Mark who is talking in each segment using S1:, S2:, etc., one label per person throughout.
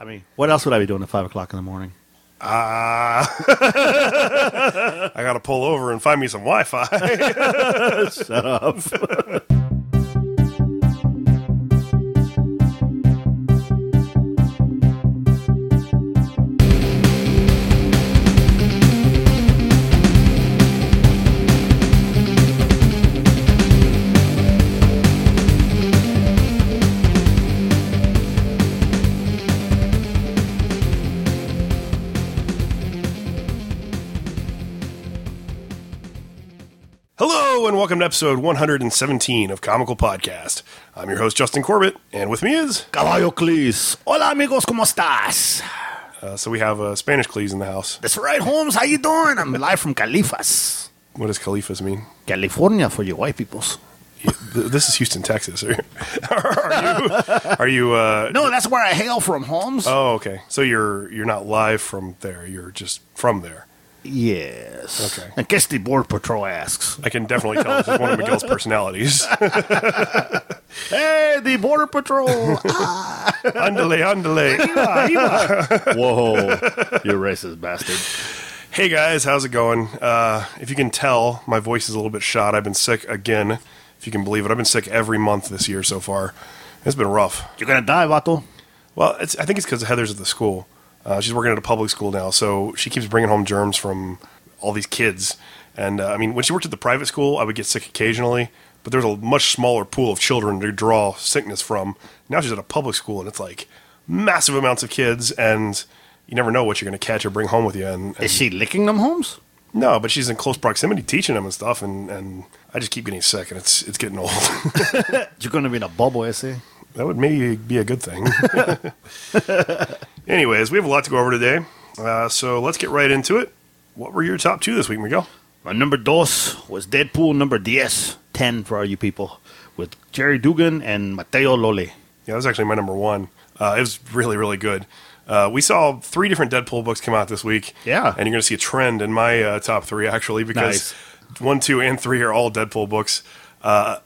S1: I mean, what else would I be doing at five o'clock in the morning?
S2: Ah, I got to pull over and find me some Wi-Fi.
S1: Shut up.
S2: welcome to episode 117 of Comical Podcast. I'm your host Justin Corbett, and with me is
S1: Caballo Cleese. Hola amigos, ¿cómo estás?
S2: uh, so we have uh, Spanish Cleese in the house.
S1: That's right, Holmes. How you doing? I'm live from Califas,
S2: What does Califas mean?
S1: California, for you white peoples.
S2: Th- This is Houston, Texas. Are, are you? Are you uh,
S1: No, that's where I hail from, Holmes.
S2: Oh, okay. So you're you're not live from there. You're just from there.
S1: Yes.
S2: Okay.
S1: I guess the border patrol asks.
S2: I can definitely tell this is one of Miguel's personalities.
S1: Hey, the border patrol.
S2: Andale, andale.
S1: Whoa, you racist bastard.
S2: Hey guys, how's it going? Uh, if you can tell, my voice is a little bit shot. I've been sick again, if you can believe it. I've been sick every month this year so far. It's been rough.
S1: You're gonna die, Vato.
S2: Well, it's, I think it's because Heather's at the school. Uh, she's working at a public school now, so she keeps bringing home germs from all these kids. And uh, I mean, when she worked at the private school, I would get sick occasionally, but there's a much smaller pool of children to draw sickness from. Now she's at a public school, and it's like massive amounts of kids, and you never know what you're going to catch or bring home with you. And, and
S1: Is she licking them, homes?
S2: no, but she's in close proximity teaching them and stuff, and, and I just keep getting sick, and it's it's getting old.
S1: You're gonna be in a bubble, essay.
S2: That would maybe be a good thing. Anyways, we have a lot to go over today, uh, so let's get right into it. What were your top two this week, Miguel?
S1: My number dos was Deadpool number 10, 10 for all you people, with Gerry Duggan and Matteo Lolli.
S2: Yeah, that was actually my number one. Uh, it was really, really good. Uh, we saw three different Deadpool books come out this week.
S1: Yeah.
S2: And you're going to see a trend in my uh, top three, actually, because one, two, and three are all Deadpool books. Uh,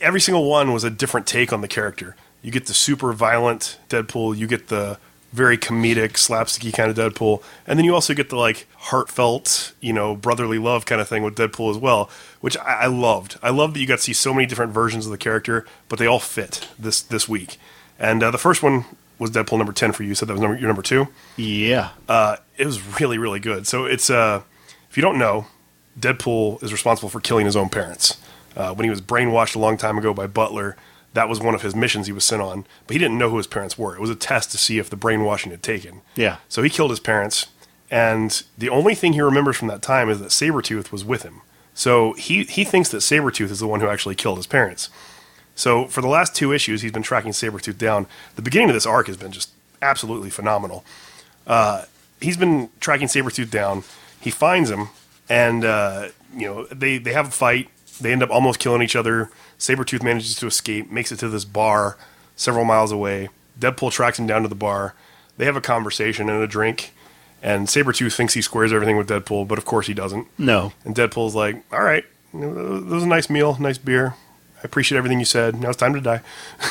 S2: every single one was a different take on the character. You get the super violent Deadpool, you get the very comedic, slapsticky kind of Deadpool, and then you also get the like heartfelt, you know, brotherly love kind of thing with Deadpool as well, which I, I loved. I loved that you got to see so many different versions of the character, but they all fit this this week. And uh, the first one was Deadpool number ten for you. You said that was number, your number two
S1: Yeah.
S2: uh, it was really really good. So it's uh, if you don't know, Deadpool is responsible for killing his own parents. Uh, when he was brainwashed a long time ago by Butler, that was one of his missions he was sent on. But he didn't know who his parents were. It was a test to see if the brainwashing had taken.
S1: Yeah.
S2: So he killed his parents, and the only thing he remembers from that time is that Sabretooth was with him. So he he thinks that Sabretooth is the one who actually killed his parents. So for the last two issues, he's been tracking Sabretooth down. The beginning of this arc has been just absolutely phenomenal. Uh, he's been tracking Sabretooth down. He finds him, and uh, you know they they have a fight. They end up almost killing each other. Sabretooth manages to escape, makes it to this bar several miles away. Deadpool tracks him down to the bar. They have a conversation and a drink, and Sabretooth thinks he squares everything with Deadpool, but of course he doesn't.
S1: No.
S2: And Deadpool's like, all right, that was a nice meal, nice beer. I appreciate everything you said. Now it's time to die.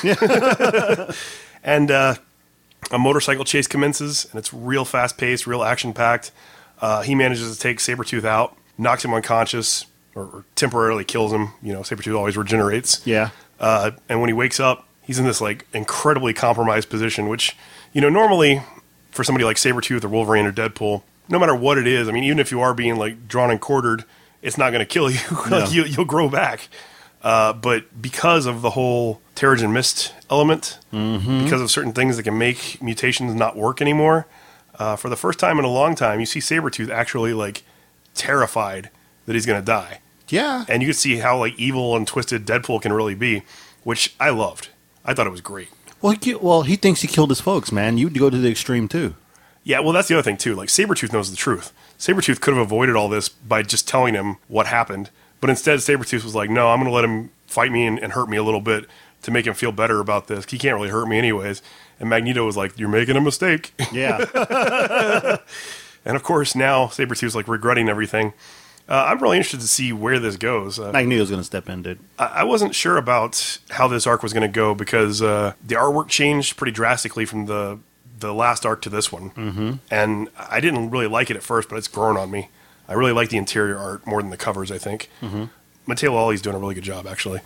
S2: and uh, a motorcycle chase commences, and it's real fast paced, real action packed. Uh, he manages to take Sabretooth out, knocks him unconscious, or, or temporarily kills him. You know, Sabretooth always regenerates.
S1: Yeah.
S2: Uh, and when he wakes up, he's in this like incredibly compromised position, which, you know, normally for somebody like Sabretooth or Wolverine or Deadpool, no matter what it is, I mean, even if you are being like drawn and quartered, it's not going to kill you.
S1: No.
S2: you. You'll grow back. Uh, but because of the whole Terrigen Mist element, because of certain things that can make mutations not work anymore, uh, for the first time in a long time, you see Sabretooth actually like terrified that he's going to die
S1: Yeah.
S2: and you could see how like evil and twisted Deadpool can really be, which I loved. I thought it was great.
S1: Well, he, well, he thinks he killed his folks, man. You'd go to the extreme too.
S2: Yeah, well, that's the other thing too. Like Sabretooth knows the truth. Sabretooth could have avoided all this by just telling him what happened, but instead Sabretooth was like, "No, I'm going to let him fight me and, and hurt me a little bit to make him feel better about this. He can't really hurt me anyways." And Magneto was like, "You're making a mistake."
S1: Yeah.
S2: and of course, now Sabretooth's like regretting everything. Uh, I'm really interested to see where this goes. Uh,
S1: was going to step in, dude.
S2: I I wasn't sure about how this arc was going to go because uh, the artwork changed pretty drastically from the the last arc to this one, mm-hmm. and I didn't really like it at first, but it's grown on me. I really like the interior art more than the covers. I think mm-hmm. Matteo Lolli's doing a really good job, actually.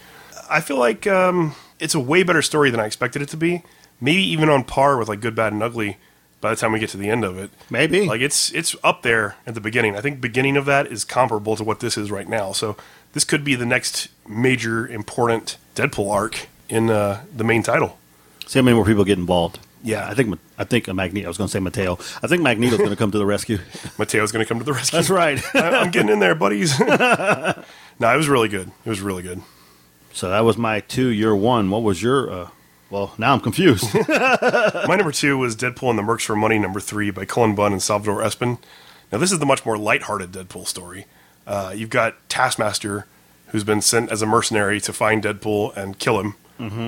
S2: I feel like um, it's a way better story than I expected it to be. Maybe even on par with like Good, Bad, and Ugly. By the time we get to the end of it,
S1: Maybe.
S2: like it's it's up there at the beginning. I think beginning of that is comparable to what this is right now. So this could be the next major important Deadpool arc in uh, the main title.
S1: See how many more people get involved.
S2: Yeah.
S1: I think I think a Magneto. I was going to say Mateo. I think Magneto's going to come to the rescue.
S2: Mateo's going to come to the rescue.
S1: That's right.
S2: I- I'm getting in there, buddies. no, it was really good. It was really good.
S1: so that was my two. Your one. What was your? Uh, well, now I'm confused.
S2: My number two was Deadpool and the Mercs for Money, number three by Cullen Bunn and Salvador Espin. Now, this is the much more lighthearted Deadpool story. Uh, you've got Taskmaster, who's been sent as a mercenary to find Deadpool and kill him.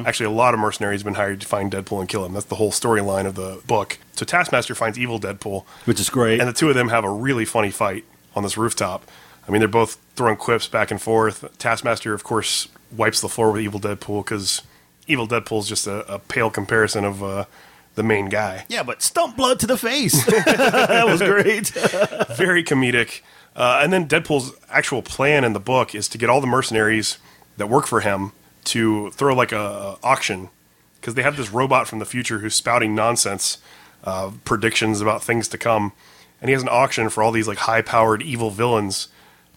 S2: Actually, a lot of mercenaries have been hired to find Deadpool and kill him. That's the whole storyline of the book. So Taskmaster finds evil Deadpool,
S1: which is great.
S2: and the two of them have a really funny fight on this rooftop. I mean, they're both throwing quips back and forth. Taskmaster, of course, wipes the floor with Evil Deadpool because Evil Deadpool's just a, a pale comparison of uh, the main guy.
S1: yeah, but stump blood to the face. that was great.
S2: Very comedic. Uh, and then Deadpool's actual plan in the book is to get all the mercenaries that work for him to throw like a, auction because they have this robot from the future who's spouting nonsense uh, predictions about things to come, and he has an auction for all these like high-powered evil villains,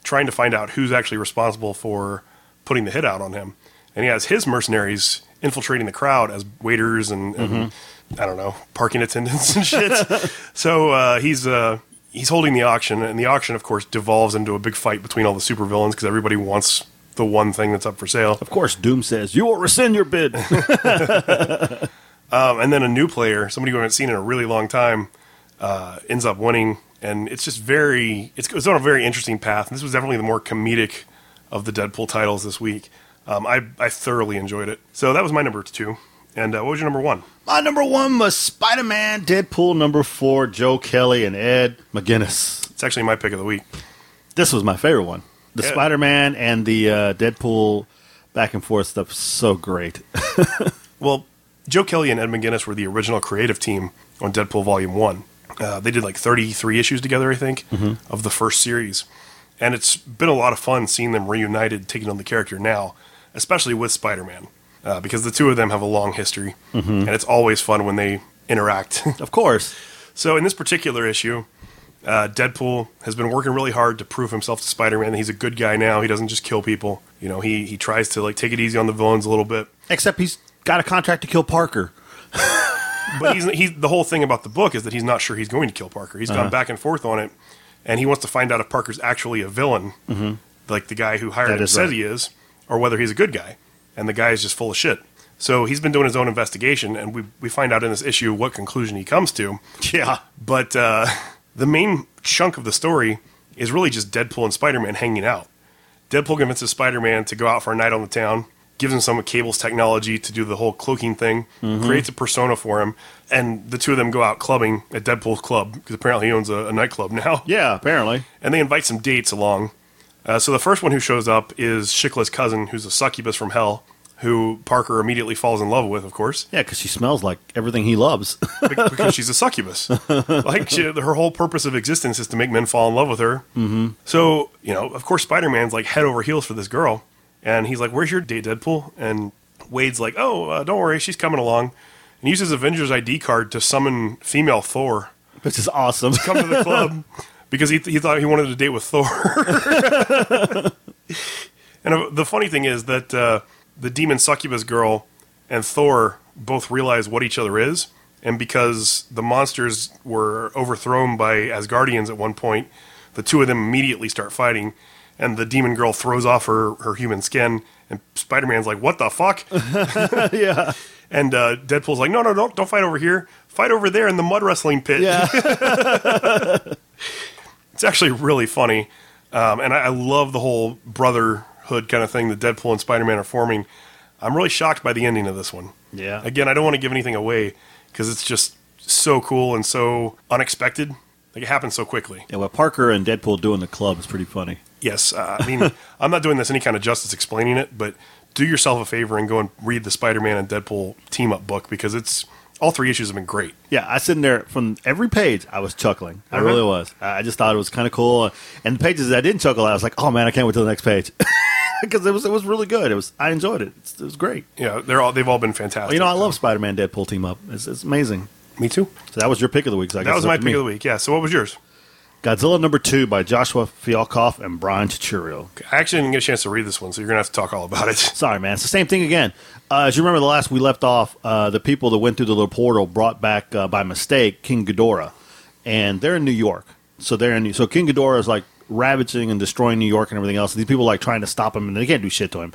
S2: trying to find out who's actually responsible for putting the hit out on him. And he has his mercenaries infiltrating the crowd as waiters and, and I don't know parking attendants and shit. so uh, he's uh, he's holding the auction, and the auction, of course, devolves into a big fight between all the supervillains because everybody wants the one thing that's up for sale.
S1: of course, Doom says you will rescind your bid.
S2: Um, and then a new player, somebody who I haven't seen in a really long time, uh, ends up winning, and it's just very it's, it's on a very interesting path. And this was definitely the more comedic of the Deadpool titles this week. Um, I I thoroughly enjoyed it. So that was my number two. And uh, what was your number one?
S1: My number one was Spider Man Deadpool number four, Joe Kelly and Ed McGuinness.
S2: It's actually my pick of the week.
S1: This was my favorite one. The
S2: Yeah.
S1: Spider Man and the uh, Deadpool back and forth stuff so great.
S2: Well, Joe Kelly and Ed McGuinness were the original creative team on Deadpool Volume 1. Uh, they did like 33 issues together, I think, of the first series. And it's been a lot of fun seeing them reunited, taking on the character now, especially with Spider Man, uh, because the two of them have a long history. And it's always fun when they interact.
S1: of course.
S2: so, in this particular issue, uh, Deadpool has been working really hard to prove himself to Spider-Man that he's a good guy now. He doesn't just kill people. You know, he he tries to like take it easy on the villains a little bit.
S1: Except he's got a contract to kill Parker.
S2: but he's, he's the whole thing about the book is that he's not sure he's going to kill Parker. He's
S1: Uh-huh.
S2: gone back and forth on it, and he wants to find out if Parker's actually a villain, like the guy who hired
S1: Mm-hmm. That
S2: him says
S1: right.
S2: he is, or whether he's a good guy. And the guy is just full of shit. So he's been doing his own investigation, and we we find out in this issue what conclusion he comes to.
S1: Yeah.
S2: But uh, the main chunk of the story is really just Deadpool and Spider Man hanging out. Deadpool convinces Spider Man to go out for a night on the town, gives him some of Cable's technology to do the whole cloaking thing, creates a persona for him, and the two of them go out clubbing at Deadpool's club, because apparently he owns a, a nightclub now.
S1: Yeah, apparently.
S2: And they invite some dates along. Uh, so the first one who shows up is Shiklah's cousin, who's a succubus from hell, who Parker immediately falls in love with, of course.
S1: Yeah, because she smells like everything he loves.
S2: Because she's a succubus. like she, her whole purpose of existence is to make men fall in love with her. Mm-hmm. So you know, of course, Spider Man's like head over heels for this girl, and he's like, "Where's your date, Deadpool?" And Wade's like, "Oh, uh, don't worry, she's coming along." And uses Avengers ID card to summon female Thor
S1: which is awesome.
S2: come to the club because he, he thought he wanted a date with Thor. and uh, the funny thing is that uh, the demon succubus girl and Thor both realize what each other is, and because the monsters were overthrown by Asgardians at one point, the two of them immediately start fighting, and the demon girl throws off her, her human skin, and Spider Man's like, "What the fuck?"
S1: yeah.
S2: And uh, Deadpool's like, "No, no, don't don't fight over here. Fight over there in the mud wrestling pit."
S1: Yeah.
S2: It's actually really funny, um, and I, I love the whole brotherhood kind of thing that Deadpool and Spider Man are forming. I'm really shocked by the ending of this one.
S1: Yeah.
S2: Again, I don't want to give anything away because it's just so cool and so unexpected. Like it happened so quickly.
S1: yeah, what Parker and Deadpool do in the club is pretty funny.
S2: Yes, uh, I mean I'm not doing this any kind of justice explaining it, but do yourself a favor and go and read the Spider Man and Deadpool team up book because it's All three issues have been great.
S1: Yeah, I sitting there from every page. I was chuckling. I
S2: Uh-huh.
S1: really was. I I just thought it was kind of cool. And the pages that I didn't chuckle at, I was like, "Oh man, I can't wait till the next page," because it was it was really good. It was I enjoyed it. It's, it was great.
S2: Yeah, they're all they've all been fantastic.
S1: You know, I love Spider Man Deadpool team up. It's, it's amazing.
S2: Me too.
S1: So that was your pick of the week. So I
S2: That
S1: guess
S2: was
S1: it's
S2: my
S1: to
S2: pick
S1: me.
S2: of the week. Yeah. So what was yours?
S1: Godzilla number two by Joshua Fialkov and Brian Churilla.
S2: I actually didn't get a chance to read this one, so you're gonna have to talk all about it.
S1: Sorry, man. It's the same thing again. Uh, as you remember, the last we left off, uh, the people that went through the little portal brought back uh, by mistake King Ghidorah, and they're in New York. So they're in. So King Ghidorah is like ravaging and destroying New York and everything else. These people are like trying to stop him, and they can't do shit to him.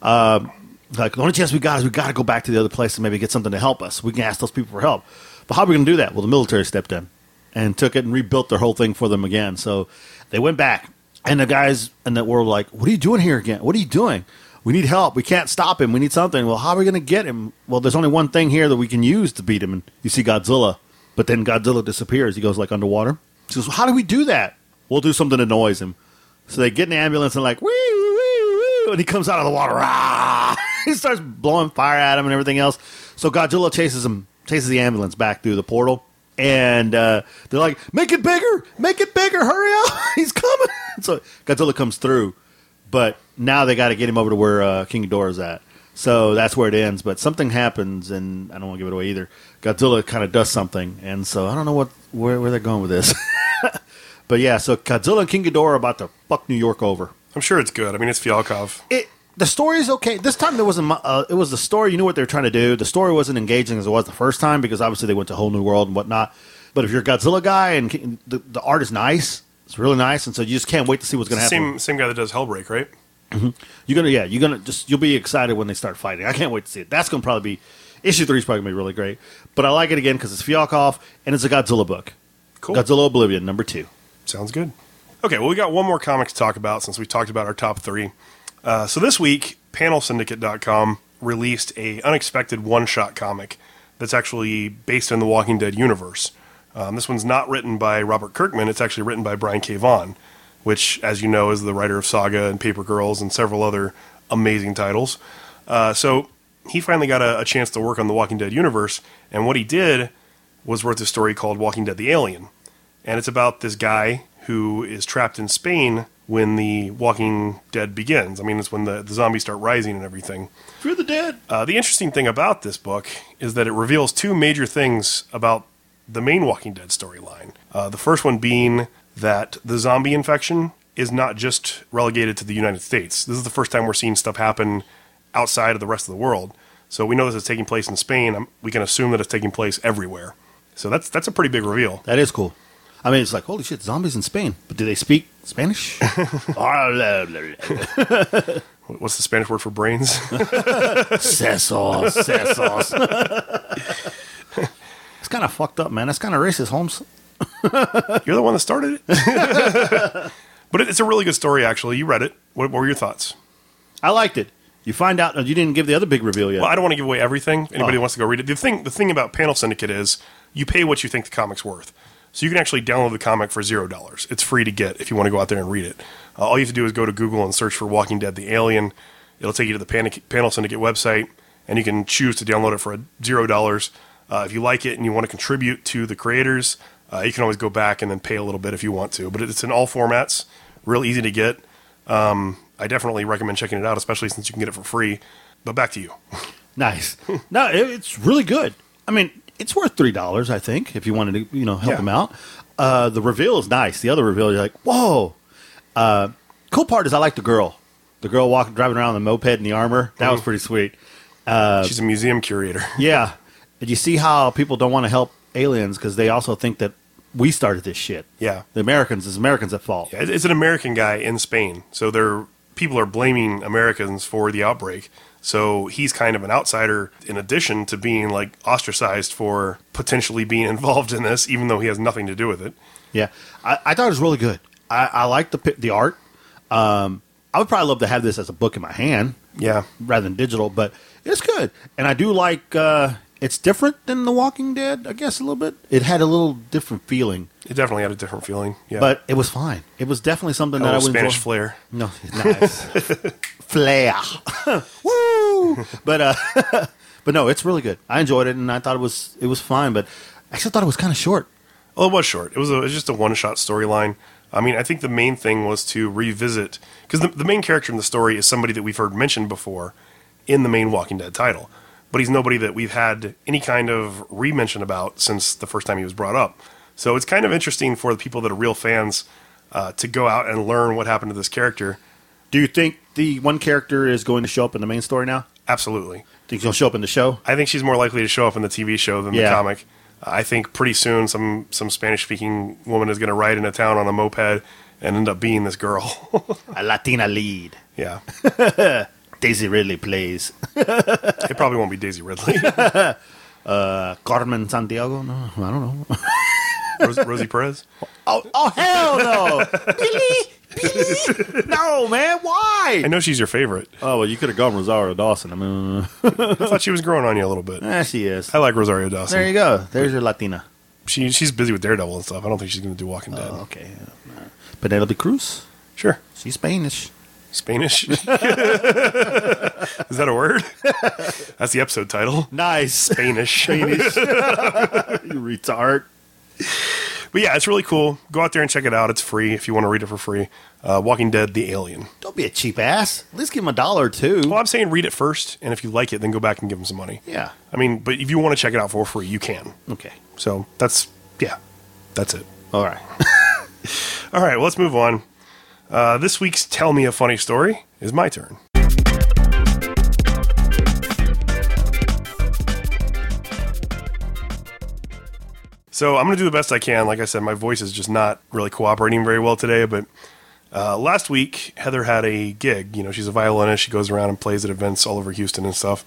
S1: Uh, like the only chance we got is we got to go back to the other place and maybe get something to help us. We can ask those people for help. But how are we going to do that? Well, the military stepped in and took it and rebuilt their whole thing for them again. So they went back, and the guys in that world were like, "What are you doing here again? What are you doing? We need help. We can't stop him. We need something." Well, how are we going to get him? Well, there's only one thing here that we can use to beat him, and you see Godzilla. But then Godzilla disappears. He goes like underwater. He goes, well, "How do we do that?" We'll do something to annoys him. So they get in the ambulance and like, wee, wee, wee, and he comes out of the water. Rah! he starts blowing fire at him and everything else. So Godzilla chases him, chases the ambulance back through the portal, and uh, they're like, "Make it bigger, make it bigger, hurry up, he's coming!" So Godzilla comes through, but now they got to get him over to where uh, King Ghidorah's at. So that's where it ends. But something happens, and I don't want to give it away either. Godzilla kind of does something, and so I don't know what where, where they're going with this. but yeah, so Godzilla and King Ghidorah are about to fuck New York over.
S2: I'm sure it's good. I mean, it's Fialkov.
S1: It the story is okay. This time there wasn't. Uh, it was the story. You knew what they were trying to do. The story wasn't engaging as it was the first time because obviously they went to a whole new world and whatnot. But if you're a Godzilla guy and the, the art is nice, it's really nice, and so you just can't wait to see what's going to happen.
S2: Same same guy that does Hellbreak, right?
S1: You're gonna, yeah, you're gonna just you'll be excited when they start fighting. I can't wait to see it. That's gonna probably be issue three is probably gonna be really great. But I like it again because it's Fialkov and it's a Godzilla book.
S2: Cool.
S1: Godzilla Oblivion number two.
S2: Sounds good. Okay, well, we got one more comic to talk about since we talked about our top three. Uh, so this week, PanelSyndicate.com released a unexpected one-shot comic that's actually based in the Walking Dead universe. Um, this one's not written by Robert Kirkman. It's actually written by Brian K. Vaughan, which, as you know, is the writer of Saga and Paper Girls and several other amazing titles. Uh, so he finally got a, a chance to work on the Walking Dead universe, and what he did was wrote this story called Walking Dead: The Alien, and it's about this guy who is trapped in Spain when the Walking Dead begins. I mean, it's when the, the zombies start rising and everything.
S1: Fear the dead.
S2: Uh, the interesting thing about this book is that it reveals two major things about the main Walking Dead storyline. Uh, the first one being that the zombie infection is not just relegated to the United States. This is the first time we're seeing stuff happen outside of the rest of the world. So we know this is taking place in Spain. Um, we can assume that it's taking place everywhere. So that's that's a pretty big reveal.
S1: That is cool. I mean, it's like holy shit, zombies in Spain. But do they speak Spanish?
S2: What's the Spanish word for brains?
S1: sesos. Sesos. it's kind of fucked up, man. That's kind of racist, Holmes.
S2: You're the one that started it. but it- it's a really good story, actually. You read it. What, what were your thoughts?
S1: I liked it. You find out uh, you didn't give the other big reveal yet.
S2: Well, I don't want to give away everything. Anybody
S1: Oh.
S2: wants to go read it. The thing, the thing about Panel Syndicate is you pay what you think the comic's worth. So you can actually download the comic for zero dollars. It's free to get if you want to go out there and read it. Uh, all you have to do is go to Google and search for Walking Dead: The Alien. It'll take you to the Panic, Panel Syndicate website, and you can choose to download it for zero dollars. Uh, if you like it and you want to contribute to the creators, uh, you can always go back and then pay a little bit if you want to. But it's in all formats, real easy to get. Um, I definitely recommend checking it out, especially since you can get it for free. But back to you.
S1: Nice. no, it's really good. I mean, it's worth three dollars, I think, if you wanted to, you know, help
S2: Yeah.
S1: them out. Uh, the reveal is nice. The other reveal, you're like, whoa. Uh, cool part is I like the girl. The girl walking, driving around in the moped in the armor. That was pretty sweet.
S2: She's a museum curator.
S1: Yeah. Did you see how people don't want to help aliens because they also think that we started this shit?
S2: Yeah.
S1: The Americans, it's Americans at fault.
S2: Yeah, It's an American guy in Spain, so they're people are blaming Americans for the outbreak. So he's kind of an outsider in addition to being like ostracized for potentially being involved in this, even though he has nothing to do with it.
S1: Yeah, I, I thought it was really good. I, I like the the art. Um, I would probably love to have this as a book in my hand
S2: Yeah,
S1: rather than digital, but it's good. And I do like. Uh, it's different than The Walking Dead, I guess a little bit. It had a little different feeling,
S2: it definitely had a different feeling. Yeah,
S1: but it was fine. It was definitely something that I
S2: little
S1: would
S2: Spanish
S1: enjoy.
S2: flair.
S1: No, nice. Flair. Woo! But uh But no, it's really good. I enjoyed it, and I thought it was it was fine. But I actually thought it was kind of short.
S2: Well, it was short. It was, a, it was just a one shot storyline. I mean, I think the main thing was to revisit because the, the main character in the story is somebody that we've heard mentioned before in the main Walking Dead title, but he's nobody that we've had any kind of re-mention about since the first time he was brought up. So it's kind of interesting for the people that are real fans uh, to go out and learn what happened to this character.
S1: Do you think the one character is going to show up in the main story now?
S2: Absolutely.
S1: Do you think he'll show up in the show?
S2: I think she's more likely to show up in the TV show than the comic. I think pretty soon some some Spanish speaking woman is going to ride into town on a moped and end up being this girl.
S1: A Latina lead.
S2: yeah,
S1: Daisy Ridley plays
S2: it probably won't be Daisy Ridley.
S1: uh, Carmen Santiago. No, I don't know.
S2: Ros- Rosie Perez.
S1: Oh, oh hell no! Billy, Billy, no, man. Why?
S2: I know she's your favorite.
S1: Oh well, you could have gone Rosario Dawson. I mean,
S2: I thought she was growing on you a little bit.
S1: eh, she is.
S2: I like Rosario Dawson.
S1: There you go. There's your Latina.
S2: She she's busy with Daredevil and stuff. I don't think she's going to do Walking Dead.
S1: Oh, okay. Penelope Cruz.
S2: Sure,
S1: She's Spanish.
S2: Spanish. is that a word? That's the episode title.
S1: Nice.
S2: Spanish.
S1: Spanish. you retard.
S2: But yeah, it's really cool. Go out there and check it out. It's free if you want to read it for free. Uh, Walking Dead: The Alien.
S1: Don't be a cheap ass. At least give him a dollar or two.
S2: Well, I'm saying read it first, and if you like it, then go back and give him some money.
S1: Yeah.
S2: I mean, but if you want to check it out for free, you can.
S1: Okay.
S2: So that's yeah, that's it.
S1: All right.
S2: All right, well, let's move on. Uh, this week's Tell Me a Funny Story is my turn. So I'm going to do the best I can. Like I said, my voice is just not really cooperating very well today. But uh, last week, Heather had a gig. You know, she's a violinist. She goes around and plays at events all over Houston and stuff.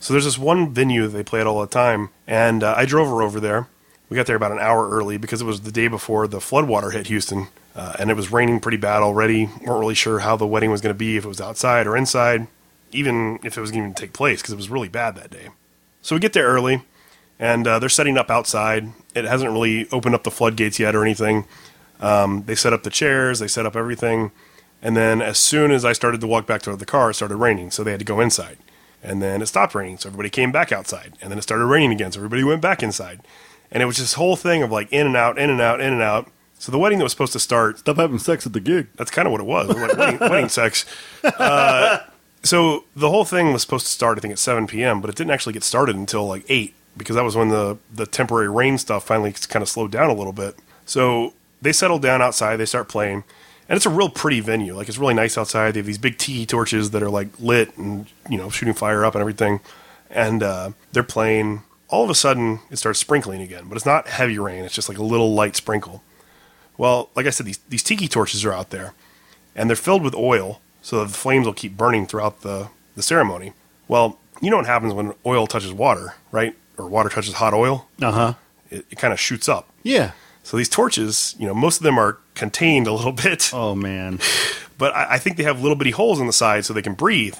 S2: So there's this one venue that they play at all the time, and uh, I drove her over there. We got there about an hour early because it was the day before the floodwater hit Houston, uh, and it was raining pretty bad already. weren't really sure how the wedding was going to be, if it was outside or inside, even if it was going to take place because it was really bad that day. So we get there early, and uh, they're setting up outside. It hasn't really opened up the floodgates yet or anything. Um, they set up the chairs, they set up everything, and then as soon as I started to walk back to the car, it started raining, so they had to go inside. And then it stopped raining, so everybody came back outside. And then it started raining again, so everybody went back inside. And it was this whole thing of like in and out, in and out, in and out. So the wedding that was supposed to start
S1: Stop having sex at the gig.
S2: that's kind of what it was. Like wedding, wedding sex. Uh, so the whole thing was supposed to start, I think, at 7 p.m., but it didn't actually get started until like 8 because that was when the, the temporary rain stuff finally kind of slowed down a little bit. So they settled down outside, they start playing, and it's a real pretty venue. Like it's really nice outside. They have these big tiki torches that are like lit and you know shooting fire up and everything, and uh, they're playing. All of a sudden, it starts sprinkling again, but it's not heavy rain. It's just like a little light sprinkle. Well, like I said, these, these tiki torches are out there, and they're filled with oil, so that the flames will keep burning throughout the, the ceremony. Well, you know what happens when oil touches water, right? Or water touches hot oil?
S1: Uh huh.
S2: It, it kind of shoots up.
S1: Yeah.
S2: So these torches, you know, most of them are contained a little bit,
S1: Oh man.
S2: but I, I think they have little bitty holes in the side so they can breathe.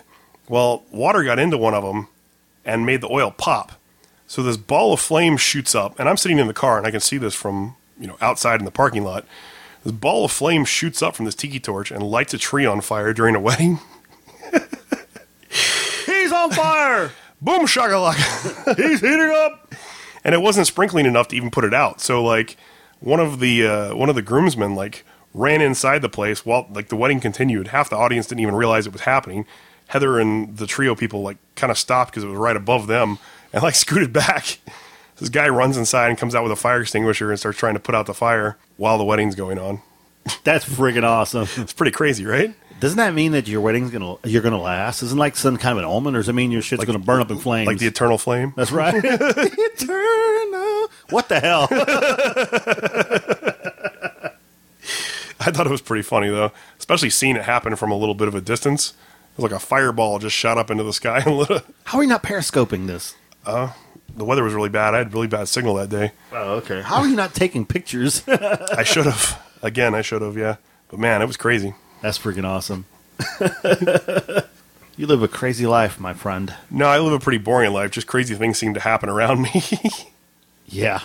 S2: Well, water got into one of them and made the oil pop. So this ball of flame shoots up, and I'm sitting in the car, and I can see this from you know outside in the parking lot. This ball of flame shoots up from this tiki torch and lights a tree on fire during a wedding.
S1: He's on fire.
S2: Boom shakalaka!
S1: He's heating up.
S2: and it wasn't sprinkling enough to even put it out. So like one of the uh, one of the groomsmen like ran inside the place while like the wedding continued. Half the audience didn't even realize it was happening. Heather and the trio people like kind of stopped because it was right above them and like scooted back. This guy runs inside and comes out with a fire extinguisher and starts trying to put out the fire while the wedding's going on.
S1: That's friggin' awesome.
S2: It's pretty crazy, right?
S1: Doesn't that mean that your wedding's gonna you're gonna last? Isn't like some kind of an omen, or does it mean your shit's gonna burn up in flames?
S2: Like the eternal flame.
S1: That's right. Eternal. What the hell?
S2: I thought it was pretty funny though, especially seeing it happen from a little bit of a distance. It was like a fireball just shot up into the sky and lit. A,
S1: How are you not periscoping this?
S2: Uh, the weather was really bad. I had really bad signal that day.
S1: Oh, okay. How are you not taking pictures?
S2: I should have. Again, I should have, yeah. But man, it was crazy.
S1: That's freaking awesome. you live a crazy life, my friend.
S2: No, I live a pretty boring life. Just crazy things seem to happen around me.
S1: Yeah.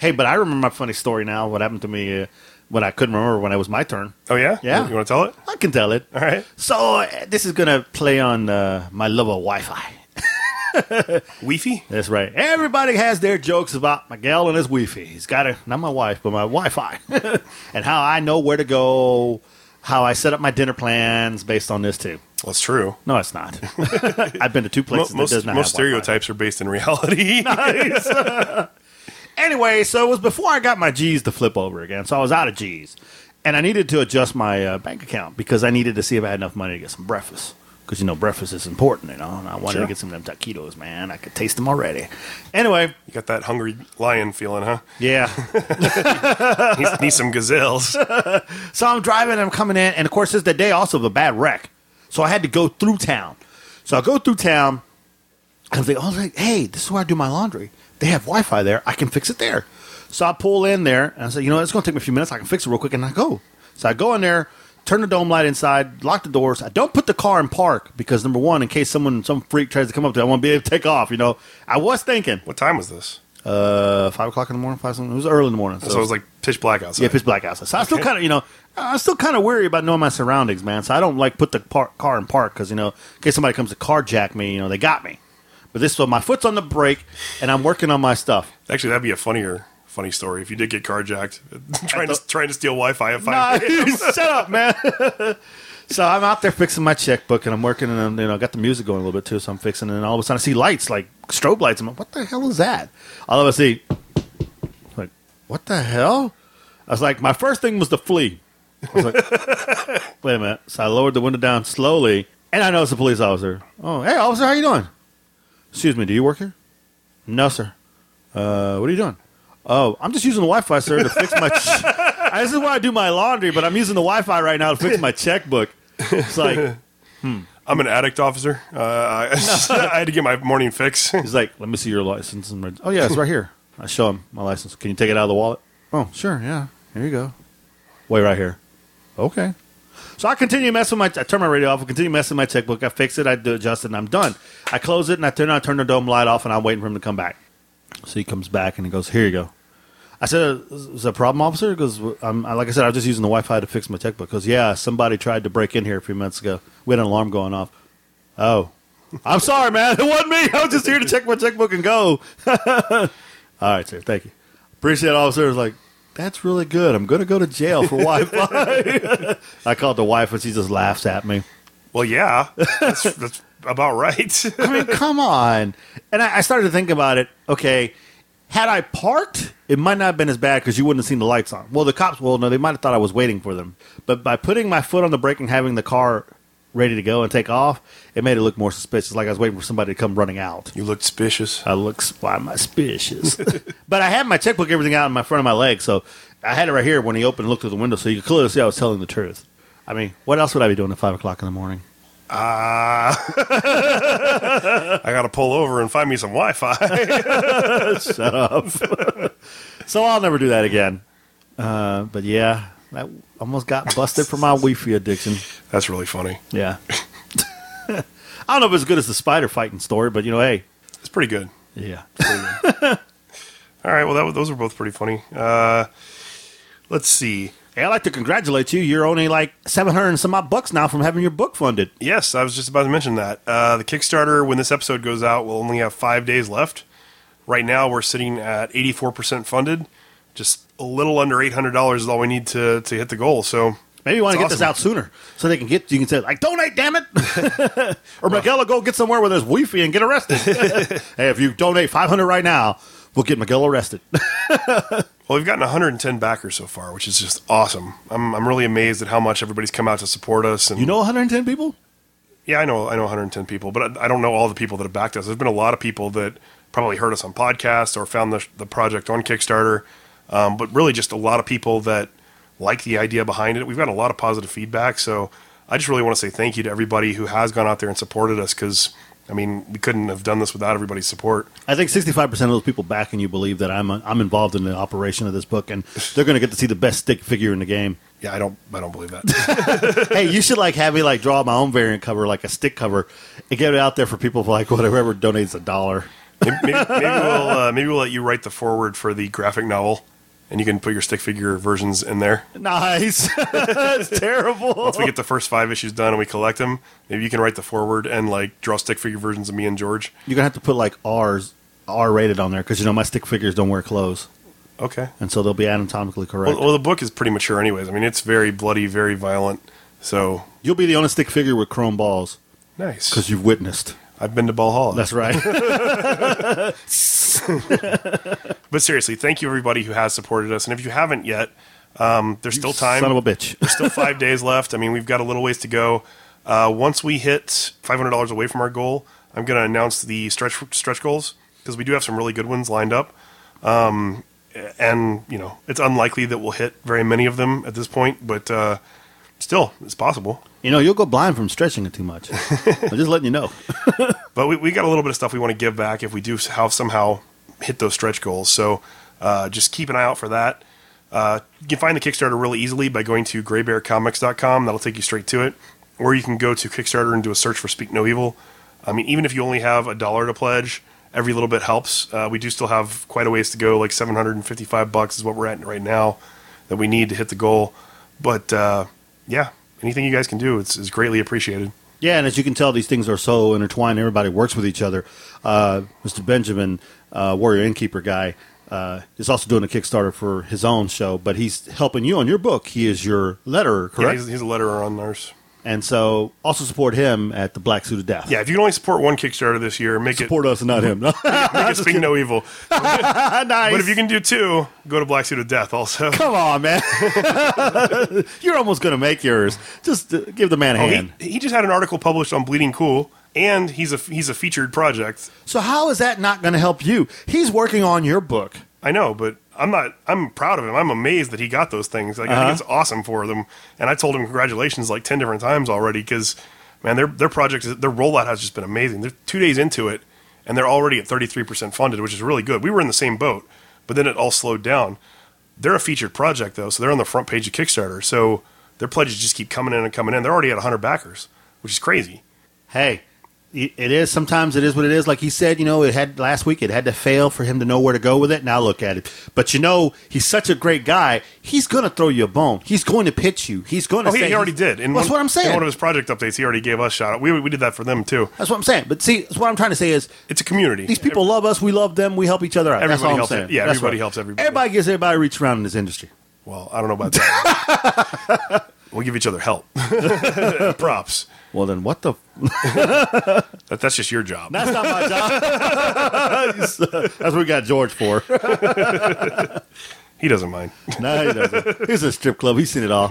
S1: hey, but I remember my funny story now. What happened to me? Uh, what I couldn't remember when it was my turn.
S2: oh, yeah?
S1: Yeah.
S2: You, want to tell it?
S1: I can tell it.
S2: All right.
S1: So uh, this is gonna play on uh, my love of Wi-Fi.
S2: Wi-Fi?
S1: That's right. Everybody has their jokes about Miguel and his Wi-Fi. He's got a not my wife, but my Wi-Fi, and how I know where to go, how I set up my dinner plans based on this too.
S2: That's true.
S1: No, it's not. I've been to two places
S2: most
S1: that does not
S2: most
S1: have Wi-Fi.
S2: stereotypes are based in reality.
S1: Anyway, so it was before I got my G's to flip over again, so I was out of G's, and I needed to adjust my uh, bank account because I needed to see if I had enough money to get some breakfast. Because you know breakfast is important, you know. And I wanted
S2: Sure.
S1: to get some of them taquitos, man. I could taste them already. Anyway,
S2: you got that hungry lion feeling, huh?
S1: yeah.
S2: Need, need some gazelles.
S1: So I'm driving, I'm coming in, and of course, it's the day also of a bad wreck. So I had to go through town. So I go through town, and I'm thinking, oh, like, hey, this is where I do my laundry. They have Wi Fi there. I can fix it there. So I pull in there, and I say, you know, it's going to take me a few minutes. I can fix it real quick, and I go. So I go in there, turn the dome light inside, lock the doors. I don't put the car in park because, number one, in case someone, some freak tries to come up there, I want to be able to take off, you know. I was thinking,
S2: What time was this?
S1: uh, 5 o'clock in the morning, 5 something. It was early in the morning.
S2: So, it was like pitch black outside.
S1: Yeah, pitch black outside. So I still kind of, you know, I'm still kind of weary about knowing my surroundings, man. So I don't like put the par- car in park because you know, in case somebody comes to carjack me, you know, they got me. But this, so my foot's on the brake, and I'm working on my stuff.
S2: Actually, that'd be a funnier, funny story if you did get carjacked, trying to trying to steal Wi-Fi at
S1: Nah,
S2: five. a.m.
S1: shut up, man. so I'm out there fixing my checkbook, and I'm working, and I'm, you know, got the music going a little bit too. So I'm fixing, it, and all of a sudden I see lights, like strobe lights. I'm like, what the hell is that? All of a sudden, like, what the hell? I was like, my first thing was to flee. I was like, wait a minute. So I lowered the window down slowly, and I noticed a police officer. Oh, hey, officer, how you doing? Excuse me, do you work here? No, sir. Uh, what are you doing? Oh, I'm just using the Wi-Fi, sir, to fix my. Ch- this is where I do my laundry, but I'm using the Wi-Fi right now to fix my checkbook. It's like
S2: I'm an addict officer. Uh, I, I had to get my morning fix.
S1: he's like, let me see your license. And reg- oh yeah, it's right here. I show him my license. Can you take it out of the wallet? Oh sure, yeah. Here you go. Wait right here. Okay. So I continue messing with my. I turn my radio off. I continue messing with my checkbook. I fix it. I do adjust it, and I'm done. I close it, and I turn. I turn the dome light off, and I'm waiting for him to come back. So he comes back, and he goes, "Here you go." I said, "Is there a problem, officer?" Because I'm like I said, I was just using the Wi-Fi to fix my checkbook. Because yeah, somebody tried to break in here a few minutes ago. We had an alarm going off. Oh, I'm sorry, man. It wasn't me. I was just here to check my checkbook and go. All right, sir. Thank you. Appreciate it, officer. I was like, that's really good. I'm going to go to jail for Wi-Fi. I called the wife, and she just laughs at me.
S2: well, yeah, that's, that's about right.
S1: I mean, come on. And I, I started to think about it. Okay, had I parked, it might not have been as bad because you wouldn't have seen the lights on. Well, the cops, well, no, they might have thought I was waiting for them. But by putting my foot on the brake and having the car ready to go and take off, it made it look more suspicious, like I was waiting for somebody to come running out.
S2: you looked suspicious.
S1: I look why am I suspicious? but I had my checkbook, everything out in my front of my leg, so I had it right here when he opened and looked through the window, so you could clearly see I was telling the truth. I mean, what else would I be doing at five o'clock in the morning?
S2: Ah, I got to pull over and find me some Wi-Fi.
S1: Shut up. so I'll never do that again. Uh, but yeah, I almost got busted for my Wi-Fi addiction.
S2: That's really funny.
S1: Yeah. I don't know if it's as good as the spider fighting story, but you know, hey,
S2: It's pretty good.
S1: yeah.
S2: All right. Well, that, those were both pretty funny. Uh, let's see.
S1: Hey, I'd like to congratulate you. You're only like seven hundred and some odd bucks now from having your book funded.
S2: Yes, I was just about to mention that. Uh, the Kickstarter, when this episode goes out, will only have five days left. Right now, we're sitting at 84% funded. Just a little under $800 is all we need to, to hit the goal. So
S1: Maybe you want to get this out sooner so they can get you can say like donate, damn it, or Miguel will go get somewhere where there's Wi-Fi and get arrested. hey, if you donate five hundred right now, we'll get Miguel arrested.
S2: Well, we've gotten 110 backers so far, which is just awesome. I'm, I'm really amazed at how much everybody's come out to support us. And
S1: you know, one hundred and ten people.
S2: yeah, I know, I know 110 people, but I, I don't know all the people that have backed us. There's been a lot of people that probably heard us on podcasts or found the, the project on Kickstarter, um, but really just a lot of people that like the idea behind it. We've got a lot of positive feedback, so I just really want to say thank you to everybody who has gone out there and supported us because. I mean, we couldn't have done this without everybody's support.
S1: I think sixty-five percent of those people backing you believe that I'm I'm involved in the operation of this book, and they're going to get to see the best stick figure in the game.
S2: Yeah, I don't, I don't believe that.
S1: hey, you should like have me like draw my own variant cover, like a stick cover, and get it out there for people like whatever donates a dollar.
S2: maybe, maybe, maybe we'll, uh, maybe we'll let you write the forward for the graphic novel. And you can put your stick figure versions in there.
S1: Nice. That's terrible.
S2: Once we get the first five issues done and we collect them, maybe you can write the forward and like draw stick figure versions of me and George.
S1: You're gonna have to put like R's R rated on there because you know my stick figures don't wear clothes,
S2: Okay.
S1: and so they'll be anatomically correct.
S2: Well, well, the book is pretty mature, anyways. I mean, it's very bloody, very violent. So
S1: You'll be the only stick figure with chrome balls
S2: nice.
S1: because you've witnessed.
S2: I've been to Ball Hall.
S1: That's right.
S2: But seriously, thank you everybody who has supported us, and if you haven't yet, um, there's still time.
S1: Son of a bitch.
S2: There's still five days left. I mean, we've got a little ways to go. Uh, once we hit $500 away from our goal, I'm going to announce the stretch stretch goals because we do have some really good ones lined up. Um, and you know, it's unlikely that we'll hit very many of them at this point, but uh, still, it's possible.
S1: You know, you'll go blind from stretching it too much. I'm just letting you know.
S2: But we, we got a little bit of stuff we want to give back if we do have somehow hit those stretch goals. So uh, just keep an eye out for that. Uh, you can find the Kickstarter really easily by going to graybearcomics.com. That'll take you straight to it. Or you can go to Kickstarter and do a search for Speak No Evil. I mean, even if you only have a dollar to pledge, every little bit helps. Uh, we do still have quite a ways to go. Like 755 bucks is what we're at right now that we need to hit the goal. But uh, yeah, anything you guys can do is, is greatly appreciated.
S1: Yeah, and as you can tell, these things are so intertwined. Everybody works with each other. Uh, Mr. Benjamin, uh, Warrior Innkeeper guy, uh, is also doing a Kickstarter for his own show, but he's helping you on your book. He is your letterer,
S2: Yeah,
S1: correct?
S2: he's, he's a letterer on ours.
S1: And so also support him at the Black Suit of Death.
S2: Yeah, if you can only support one Kickstarter this year, make it
S1: support us and not him.
S2: it make it speak no evil.
S1: nice.
S2: But if you can do two, go to Black Suit of Death also.
S1: Come on, man. You're almost going to make yours. Just uh, give the man a
S2: Oh,
S1: hand.
S2: he, he just had an article published on Bleeding Cool, and he's a he's a featured project.
S1: So how is that not going to help you? He's working on your book.
S2: I know, but I'm not. I'm proud of him. I'm amazed that he got those things. Like I
S1: Uh-huh.
S2: think it's awesome for them. And I told him congratulations like ten different times already because man, their their project, is- their rollout has just been amazing. They're two days into it, and they're already at 33 percent funded, which is really good. We were in the same boat, but then it all slowed down. They're a featured project though, so they're on the front page of Kickstarter. So their pledges just keep coming in and coming in. They're already at 100 backers, which is crazy.
S1: Hey, it it is. Sometimes it is what it is. Like he said, you know, it had last week. It had to fail for him to know where to go with it. Now look at it. But you know, he's such a great guy. He's going to throw you a bone. He's going to pitch you. He's going to
S2: Oh, he,
S1: say
S2: he already did. In
S1: That's what I'm saying.
S2: In one of his project updates, he already gave us shout out. We, we did that for them too.
S1: That's what I'm saying. But see, that's what I'm trying to say is
S2: It's a community.
S1: these people love us. We love them. We help each other out.
S2: Everybody helps it. Yeah,
S1: That's
S2: everybody
S1: right.
S2: helps everybody.
S1: Everybody gives everybody reach around in this industry.
S2: Well, I don't know about that. we'll give each other help. Props.
S1: Well, then what the?
S2: That, that's just your job.
S1: That's not my job. that's what we got George for.
S2: He doesn't mind.
S1: no, he doesn't. He's a strip club. He's seen it all.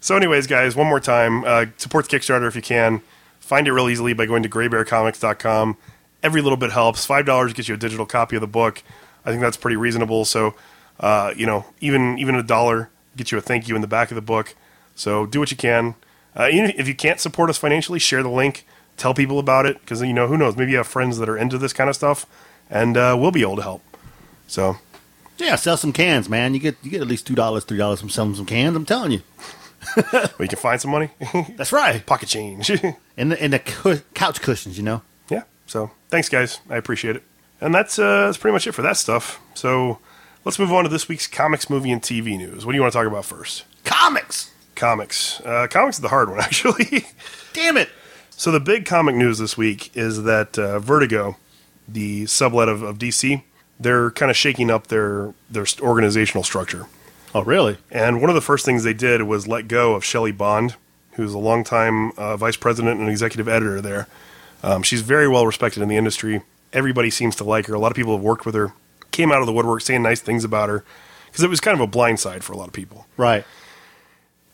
S2: So, anyways, guys, one more time, uh, support the Kickstarter if you can. Find it real easily by going to graybearcomics.com. Every little bit helps. Five dollars gets you a digital copy of the book. I think that's pretty reasonable. So, uh, you know, even even a dollar gets you a thank you in the back of the book. So, do what you can. Uh, if you can't support us financially, share the link. Tell people about it because you know who knows. Maybe you have friends that are into this kind of stuff, and uh, we'll be able to help. So,
S1: Yeah, sell some cans, man. You get you get at least two dollars, three dollars from selling some cans. I'm telling you.
S2: we can find some money,
S1: That's right.
S2: pocket change.
S1: And the and the cu- couch cushions, you know.
S2: yeah. So thanks, guys. I appreciate it. And that's uh, that's pretty much it for that stuff. So let's move on to this week's comics, movie, and TV news. What do you want to talk about first?
S1: Comics.
S2: Comics. Uh, comics is the hard one, actually.
S1: Damn it.
S2: so the big comic news this week is that uh, Vertigo, the sublet of, of DC, they're kind of shaking up their their organizational structure.
S1: Oh, really?
S2: And one of the first things they did was let go of Shelly Bond, who's a longtime uh, vice president and executive editor there. Um, she's very well respected in the industry. Everybody seems to like her. A lot of people have worked with her, came out of the woodwork saying nice things about her because it was kind of a blind side for a lot of people.
S1: Right.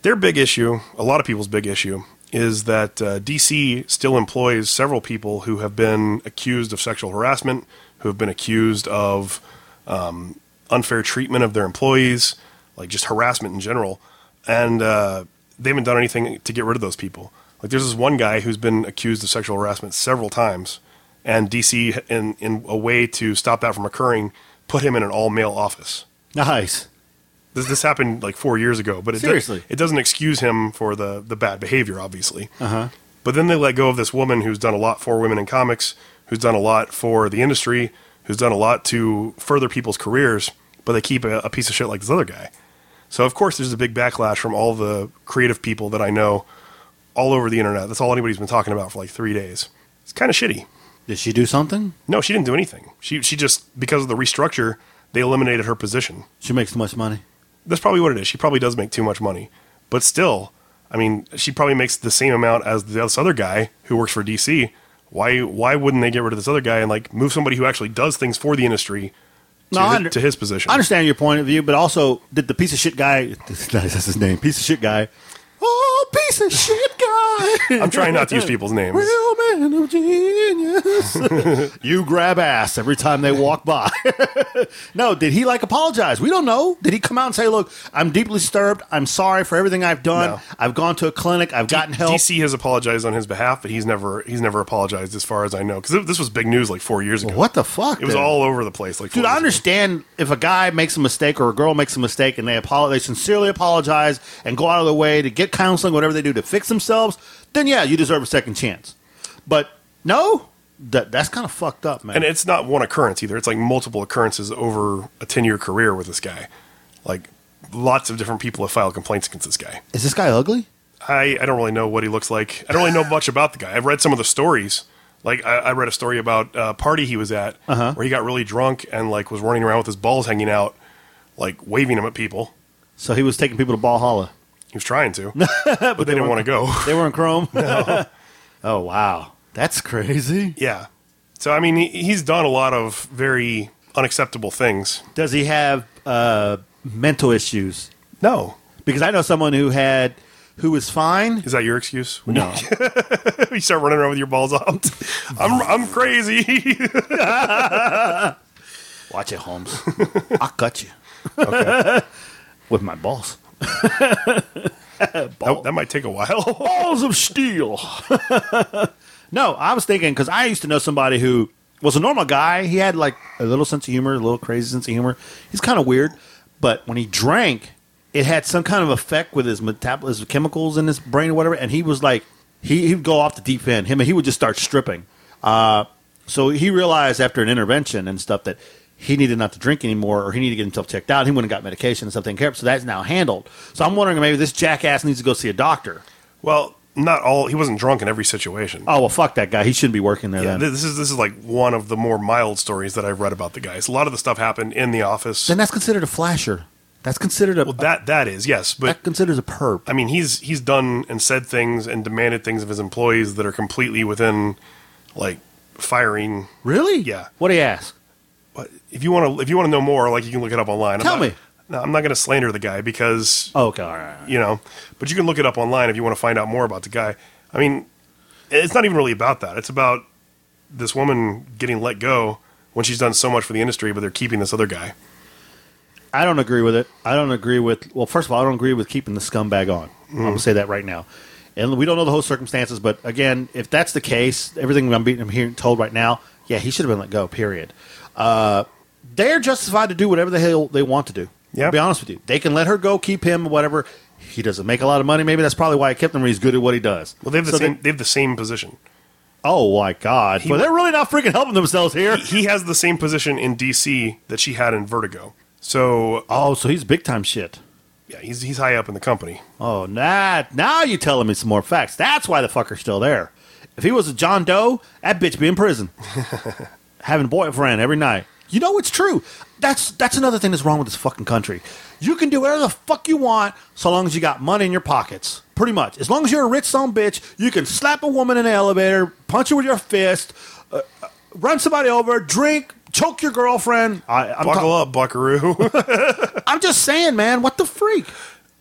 S2: Their big issue, a lot of people's big issue, is that uh, DC still employs several people who have been accused of sexual harassment, who have been accused of um, unfair treatment of their employees, like just harassment in general, and uh, they haven't done anything to get rid of those people. Like there's this one guy who's been accused of sexual harassment several times, and DC, in in a way to stop that from occurring, put him in an all male office.
S1: Nice.
S2: This this happened like four years ago, but it
S1: Seriously?
S2: it doesn't excuse him for the the bad behavior, obviously.
S1: Uh huh.
S2: But then they let go of this woman who's done a lot for women in comics, who's done a lot for the industry, who's done a lot to further people's careers. but they keep a, a piece of shit like this other guy. So of course, there's a big backlash from all the creative people that I know all over the internet. That's all anybody's been talking about for like three days. It's kind of shitty.
S1: Did she do something?
S2: No, she didn't do anything. She she just because of the restructure, they eliminated her position.
S1: She makes too much money.
S2: That's probably what it is. She probably does make too much money, but still, I mean, she probably makes the same amount as this other guy who works for DC. Why why wouldn't they get rid of this other guy and like move somebody who actually does things for the industry to,
S1: No, under-
S2: to his position?
S1: I understand your point of view, but also did the piece of shit guy? That's his name. Piece of shit guy. Oh, piece of shit guy.
S2: I'm trying not to use people's names.
S1: Real man of genius. you grab ass every time they walk by. no, did he like apologize? We don't know. Did he come out and say, "Look, I'm deeply disturbed. I'm sorry for everything I've done.
S2: No.
S1: I've gone to a clinic. I've gotten help."
S2: DC has apologized on his behalf, but he's never he's never apologized as far as I know because this was big news like four years ago.
S1: What the fuck?
S2: It was
S1: then?
S2: all over the place. Like,
S1: Dude, I
S2: years ago.
S1: understand if a guy makes a mistake or a girl makes a mistake and they apologize, they sincerely apologize and go out of their way to get counseling, whatever they do to fix themselves. Then yeah, you deserve a second chance. But no, that that's kind of fucked up, man.
S2: And it's not one occurrence either. It's like multiple occurrences over a 10 year career with this guy. Like lots of different people have filed complaints against this guy.
S1: Is this guy ugly?
S2: I, I don't really know what he looks like. I don't really know much about the guy. I've read some of the stories. Like I, I read a story about a party he was at
S1: Uh-huh.
S2: where he got really drunk and like was running around with his balls hanging out, like waving them at people.
S1: So he was taking people to Valhalla.
S2: He was trying to, but, they didn't want to go.
S1: They were in Chrome. oh wow, that's crazy.
S2: yeah. So I mean, he, he's done a lot of very unacceptable things.
S1: Does he have uh, mental issues?
S2: No,
S1: Because I know someone who had who was fine.
S2: is that your excuse?
S1: No,
S2: you start running around with your balls out. I'm I'm crazy.
S1: watch it, Holmes. I'll cut you with my balls.
S2: that, that might take a while.
S1: balls of steel. no, I was thinking because I used to know somebody who was a normal guy. He had like a little sense of humor, a little crazy sense of humor. He's kind of weird, but when he drank, it had some kind of effect with his metabolism, chemicals in his brain or whatever. And he was like, he he'd go off the deep end. Him, he would just start stripping. Uh, so he realized after an intervention and stuff that he needed not to drink anymore, or he needed to get himself checked out. He went and got medication and stuff taken care of. So that's now handled. So I'm wondering maybe this jackass needs to go see a doctor.
S2: well, not all. He wasn't drunk in every situation.
S1: Oh well, fuck that guy. He shouldn't be working there.
S2: Yeah,
S1: then.
S2: this is this is like one of the more mild stories that I've read about the guys. A lot of the stuff happened in the office.
S1: then that's considered a flasher. That's considered a
S2: Well, that that is yes, but
S1: that considers a perp.
S2: I mean, he's he's done and said things and demanded things of his employees that are completely within like firing.
S1: Really?
S2: Yeah.
S1: What do you ask?
S2: But if you want to if you want to know more, like you can look it up online. I'm
S1: Tell
S2: not-
S1: me.
S2: No, I'm not going to slander the guy because
S1: Oh, okay, all right. all right.
S2: you know, but you can look it up online if you want to find out more about the guy. I mean, it's not even really about that. It's about this woman getting let go when she's done so much for the industry, but they're keeping this other guy.
S1: I don't agree with it. I don't agree with. Well, first of all, I don't agree with keeping the scumbag on. I'm gonna mm. say that right now. And we don't know the whole circumstances, but again, if that's the case, everything I'm being I'm hearing told right now, yeah, he should have been let go. Period. Uh, they're justified to do whatever the hell they want to do.
S2: Yeah.
S1: Be honest with you, they can let her go, keep him, whatever. He doesn't make a lot of money. Maybe that's probably why I kept him. He's good at what he does.
S2: Well, they have the
S1: So
S2: same.
S1: they-
S2: they have the same position.
S1: oh my god! but they're really not freaking helping themselves here.
S2: He has the same position in DC that she had in Vertigo. So
S1: Oh, so he's big time shit.
S2: yeah, he's he's high up in the company.
S1: Oh, nah, now you telling me some more facts. That's why the fucker's still there. If he was a John Doe, that bitch be in prison, having a boyfriend every night. You know it's true. That's that's another thing that's wrong with this fucking country. You can do whatever the fuck you want so long as you got money in your pockets. Pretty much. As long as you're a rich son bitch, you can slap a woman in the elevator, punch her with your fist, uh, uh, run somebody over, drink, choke your girlfriend. I, I'm
S2: Buckle
S1: ta-
S2: up, Buckaroo.
S1: I'm just saying, man, what the freak?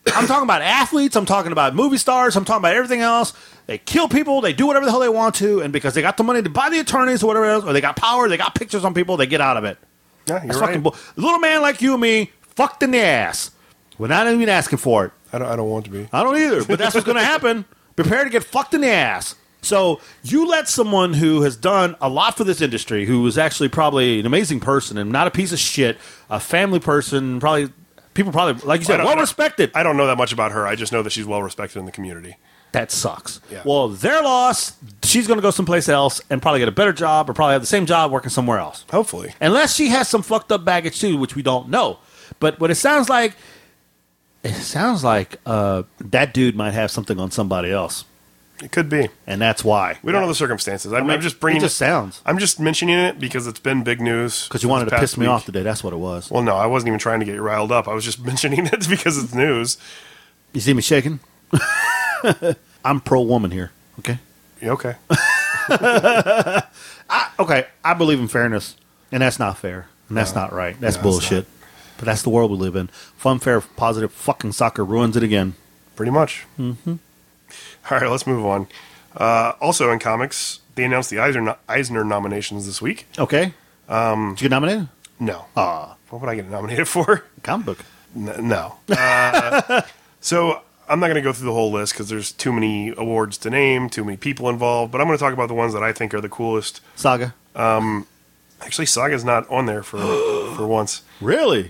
S1: I'm talking about athletes. I'm talking about movie stars. I'm talking about everything else. They kill people. They do whatever the hell they want to, and because they got the money to buy the attorneys or whatever else, or they got power, they got pictures on people, they get out of it.
S2: yeah, you're
S1: fucking
S2: right.
S1: bull. A little man like you and me, fucked in the ass. We're not even asking for it.
S2: I don't. I don't want to be.
S1: I don't either, but that's what's going to happen. Prepare to get fucked in the ass. So you let someone who has done a lot for this industry, who is actually probably an amazing person and not a piece of shit, a family person, probably people probably like you said, well respected.
S2: I don't know that much about her. I just know that she's well respected in the community.
S1: That sucks.
S2: Yeah.
S1: Well, their loss. She's going to go someplace else and probably get a better job, or probably have the same job working somewhere else.
S2: Hopefully,
S1: Unless she has some fucked up baggage too, which we don't know. But what it sounds like, it sounds like uh, that dude might have something on somebody else,
S2: It could be.
S1: and that's why
S2: We don't know the circumstances. I'm,
S1: I mean,
S2: I'm just bringing
S1: It just sounds
S2: I'm just mentioning it because it's been big news.
S1: because you wanted to piss
S2: past
S1: me
S2: week.
S1: off today. That's what it was.
S2: Well, no, I wasn't even trying to get you riled up. I was just mentioning it because it's news.
S1: You see me shaking? I'm pro woman here. Okay.
S2: Yeah, okay.
S1: Okay. I believe in fairness, and that's not fair, and that's not right. That's
S2: No, it's
S1: bullshit. But that's the world we live in. Fun, fair, positive. Fucking soccer ruins it again.
S2: Pretty much. Mm-hmm. All right, let's move on. Uh, also in comics, they announced the Eisner, Eisner nominations this week.
S1: Okay. Um, Did you get nominated?
S2: No.
S1: Ah,
S2: What would I get nominated for?
S1: comic book.
S2: N- no. Uh, so I'm not going to go through the whole list because there's too many awards to name, too many people involved. But I'm going to talk about the ones that I think are the coolest.
S1: Saga.
S2: Um, Actually, Saga's not on there for for once.
S1: Really?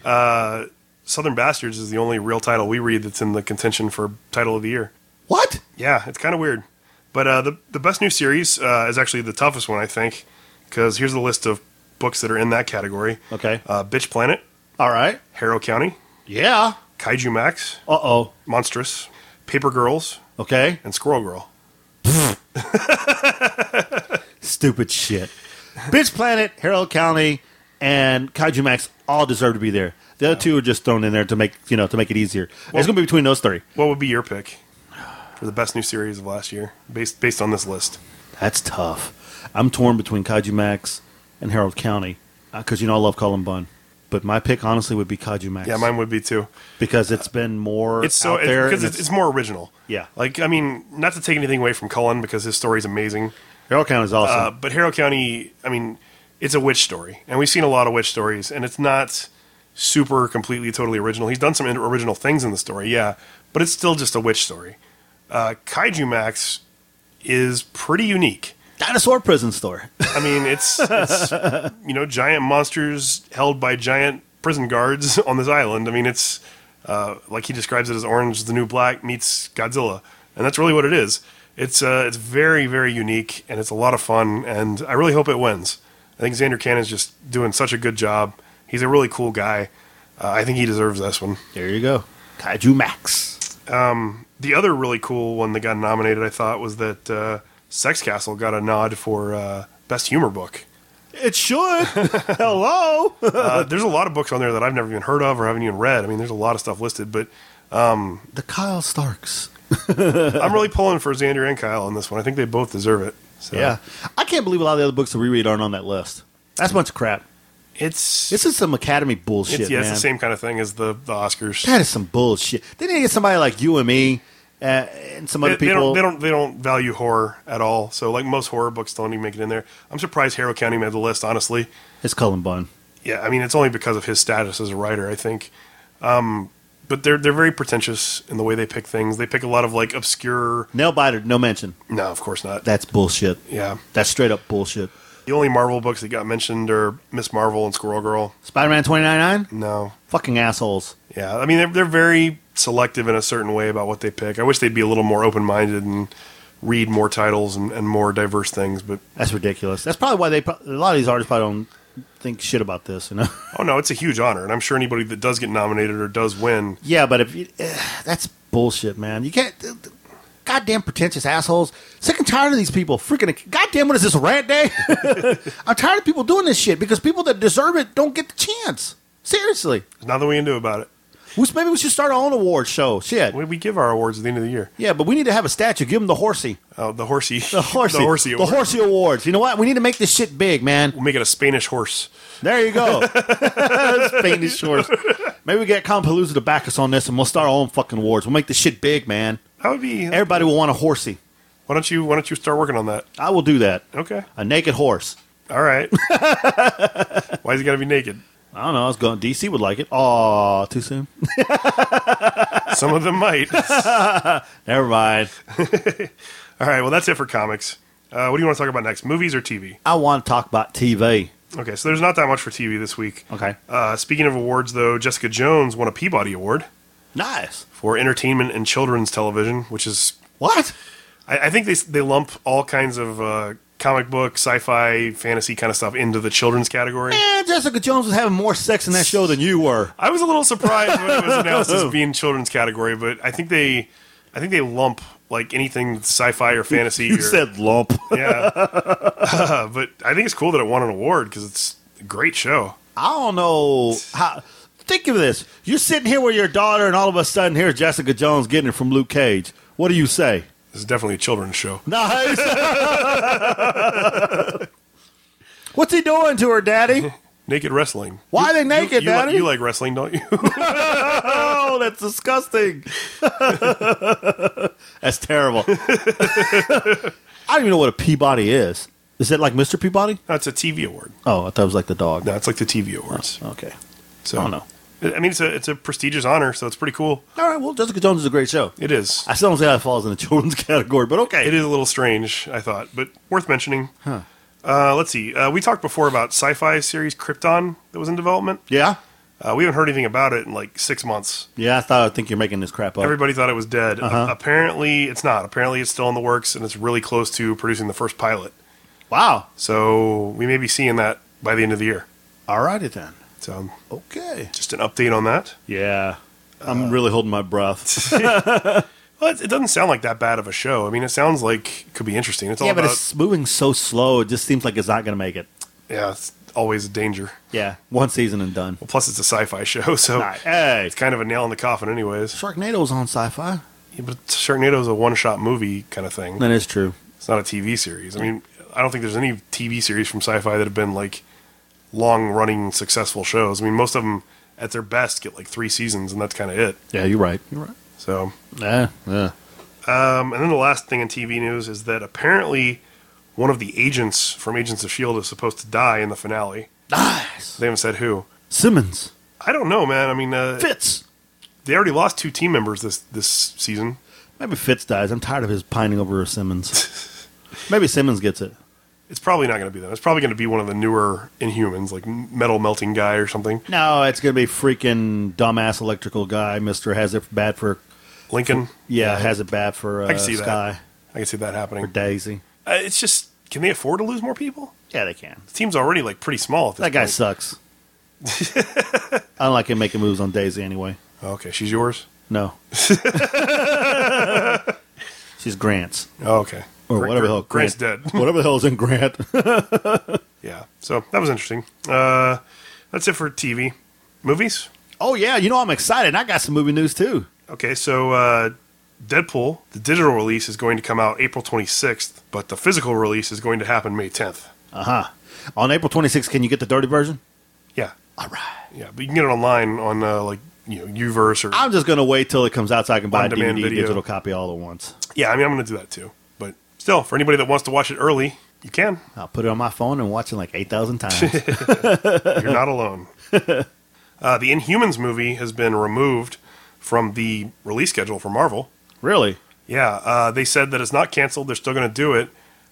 S2: Southern Bastards is the only real title we read that's in the contention for title of the year.
S1: What?
S2: Yeah, it's kind of weird. But uh, the the best new series uh, is actually the toughest one, I think, because here's the list of books that are in that category:
S1: Okay.
S2: uh, Bitch Planet,
S1: All right.
S2: Harrow County,
S1: Yeah.
S2: Kaiju Max,
S1: Uh oh.
S2: Monstrous, Paper Girls,
S1: Okay.
S2: and Squirrel Girl.
S1: Stupid shit. Bitch Planet, Harrow County, and Kaiju Max all deserve to be there. The other two are just thrown in there to make you know to make it easier. it's going to be between those three.
S2: What would be your pick for the best new series of last year, based based on this list?
S1: That's tough. I'm torn between Kaiju Max and Harrow County because you know I love Cullen Bunn. But my pick honestly would be Kaiju Max.
S2: Yeah, mine would be too.
S1: because it's been more
S2: It's so
S1: out there
S2: because it's, it's more original.
S1: Yeah.
S2: like I mean, not to take anything away from Cullen because his story is amazing.
S1: Harrow County is awesome.
S2: Uh, but Harrow County, I mean, it's a witch story, and we've seen a lot of witch stories, and it's not super completely totally original. He's done some original things in the story, yeah, but it's still just a witch story. Uh, Kaiju Max is pretty unique.
S1: Dinosaur prison store.
S2: I mean, it's, it's you know giant monsters held by giant prison guards on this island. I mean, it's uh, like he describes it as Orange the New Black meets Godzilla, and that's really what it is. It's uh, it's very very unique and it's a lot of fun, and I really hope it wins. I think Zander Cannon's just doing such a good job. He's a really cool guy. Uh, I think he deserves this one.
S1: there you go. Kaiju Max.
S2: The other really cool one that got nominated, I thought, was that uh, Sex Castle got a nod for uh, best humor book.
S1: It should. Hello.
S2: Uh, there's a lot of books on there that I've never even heard of or haven't even read. I mean, there's a lot of stuff listed, but
S1: the Kyle Starks.
S2: I'm really pulling for Zander and Kyle on this one. I think they both deserve it. So
S1: Yeah. I can't believe a lot of the other books that we read aren't on that list. That's a bunch of crap.
S2: it's
S1: This is some Academy bullshit,
S2: it's, yeah, it's the same kind of thing as the the Oscars.
S1: That is some bullshit. They need to get somebody like you and me uh, and some other
S2: they
S1: people.
S2: don't they don't they don't value horror at all. So like most horror books don't even make it in there. I'm surprised Harrow County made the list. Honestly,
S1: It's Cullen Bunn.
S2: yeah. I mean, it's only because of his status as a writer. I think. Um, but they're they're very pretentious in the way they pick things. They pick a lot of like obscure.
S1: Nail biter, no mention.
S2: No, of course not.
S1: That's bullshit.
S2: Yeah.
S1: That's straight up bullshit.
S2: The only Marvel books that got mentioned are Miss Marvel and Squirrel Girl.
S1: Spider Man 2099?
S2: No.
S1: Fucking assholes.
S2: Yeah, I mean they're they're very selective in a certain way about what they pick. I wish they'd be a little more open minded and read more titles and, and more diverse things. But
S1: That's ridiculous. That's probably why they a lot of these artists probably don't think shit about this, you know.
S2: oh no, it's a huge honor, and I'm sure anybody that does get nominated or does win,
S1: yeah, but if you, eh, that's bullshit, man. You can't goddamn pretentious assholes. Sick and tired of these people freaking goddamn what is this rant day? I'm tired of people doing this shit because people that deserve it don't get the chance. Seriously.
S2: there's nothing we can do about it.
S1: We- Maybe we should start our own award show. Shit.
S2: We, we give our awards at the end of the year.
S1: Yeah, but we need to have a statue. Give them the horsey.
S2: Oh, the horsey,
S1: The horsey.
S2: the horsey,
S1: The horsey awards. You know what? We need to make this shit big, man.
S2: We'll make it a Spanish horse.
S1: There you go. Spanish shorts. Maybe we get Comicpalooza to back us on this, and we'll start our own fucking awards. We'll make this shit big, man.
S2: That would be.
S1: Everybody will want a horsey.
S2: Why don't you Why don't you start working on that?
S1: I will do that.
S2: Okay.
S1: A naked horse.
S2: All right. Why is he got to be naked?
S1: I don't know. I was going. DC would like it. Oh, too soon.
S2: Some of them might.
S1: Never mind.
S2: All right. Well, that's it for comics. Uh, what do you want to talk about next? Movies or TV?
S1: I want to talk about TV.
S2: Okay, so there's not that much for TV this week.
S1: Okay.
S2: Uh, speaking of awards, though, Jessica Jones won a Peabody Award
S1: Nice.
S2: for entertainment and children's television, which is
S1: What?
S2: I, I think they they lump all kinds of uh, comic book, sci-fi, fantasy kind of stuff into the children's category.
S1: Eh, Jessica Jones was having more sex in that show than you were.
S2: I was a little surprised when it was announced as being children's category, but I think they, I think they lump like anything sci-fi or fantasy.
S1: You
S2: or,
S1: said lump.
S2: yeah, Uh, but I think it's cool that it won an award because it's a great show.
S1: I don't know how. Think of this: you're sitting here with your daughter, and all of a sudden, here's Jessica Jones getting it from Luke Cage. What do you say?
S2: This is definitely a children's show.
S1: Nice. What's he doing to her, Daddy?
S2: Naked wrestling.
S1: Why are they naked,
S2: you, li-
S1: Daddy?
S2: you like wrestling, don't you?
S1: Oh, that's disgusting. that's terrible. I don't even know what a Peabody is. Is it like Mr. Peabody?
S2: That's a TV award.
S1: Oh, I thought it was like the dog.
S2: No, it's like the TV awards.
S1: Oh, okay.
S2: So
S1: I don't know.
S2: I mean, it's a it's a prestigious honor, so it's pretty cool.
S1: All right. Well, Jessica Jones is a great show.
S2: It is.
S1: I still don't say that falls in the children's category, but okay.
S2: It is a little strange, I thought, but worth mentioning. Uh, let's see. Uh, we talked before about sci-fi series Krypton that was in development.
S1: Yeah.
S2: Uh, we haven't heard anything about it in like six months.
S1: Yeah, I thought I think you're making this crap up.
S2: Everybody thought it was dead.
S1: Uh-huh.
S2: Uh, apparently, it's not. Apparently, it's still in the works, and it's really close to producing the first pilot.
S1: wow.
S2: So we may be seeing that by the end of the year.
S1: All righty then.
S2: So um,
S1: Okay.
S2: just an update on that.
S1: Yeah. I'm uh, really holding my breath.
S2: Well, it, it doesn't sound like that bad of a show. I mean, it sounds like it could be interesting. It's all
S1: yeah, but
S2: about
S1: it's moving so slow. It just seems like it's not going to make it.
S2: yeah, it's always a danger.
S1: Yeah. One season and done.
S2: Well, plus it's a sci-fi show, so
S1: All right. Hey.
S2: it's kind of a nail in the coffin, anyways.
S1: Sharknado's on sci-fi.
S2: Yeah, but Sharknado is a one-shot movie kind of thing.
S1: That is true.
S2: It's not a TV series. I mean, I don't think there's any TV series from sci-fi that have been like long-running successful shows. I mean, most of them at their best get like three seasons, and that's kind of it.
S1: Yeah, you're right. You're right.
S2: So,
S1: Yeah. Yeah.
S2: um, and then the last thing in TV news is that apparently one of the agents from Agents of Shield is supposed to die in the finale.
S1: Nice.
S2: They haven't said who.
S1: Simmons.
S2: I don't know, man. I mean, uh,
S1: Fitz.
S2: they already lost two team members this this season.
S1: Maybe Fitz dies. I'm tired of his pining over Simmons. Maybe Simmons gets it.
S2: It's probably not going to be them. It's probably going to be one of the newer Inhumans, like Metal Melting Guy or something.
S1: No, it's going to be freaking dumbass electrical guy. Mister has it bad for
S2: Lincoln.
S1: yeah, has it bad for uh,
S2: I can see that. I can see that happening.
S1: Daisy.
S2: Uh, it's just, can they afford to lose more people?
S1: Yeah, they can.
S2: The team's already like pretty small. At this
S1: That guy
S2: point.
S1: sucks. I don't like him making moves on Daisy anyway.
S2: Okay, she's yours.
S1: No. She's Grant's.
S2: Oh, okay.
S1: Or
S2: Gra-
S1: whatever the hell.
S2: Grant's dead.
S1: Whatever the hell is in Grant.
S2: Yeah. So that was interesting. Uh, that's it for TV. Movies.
S1: oh, yeah. You know, I'm excited. I got some movie news, too.
S2: Okay, so uh, Deadpool, the digital release is going to come out April 26th, but the physical release is going to happen May 10th.
S1: Uh huh. On April 26th, can you get the dirty version?
S2: Yeah,
S1: All right.
S2: yeah, but you can get it online on uh, like you know Uverse or
S1: I'm just going to wait till it comes out so I can buy a DVD
S2: video.
S1: digital copy all at once.
S2: yeah. I mean, I'm going to do that too. Still, for anybody that wants to watch it early, you can.
S1: I'll put it on my phone and watch it like 8,000 times.
S2: You're not alone. Uh, the Inhumans movie has been removed from the release schedule for Marvel.
S1: really?
S2: Yeah, uh, they said that it's not canceled. They're still going to do it.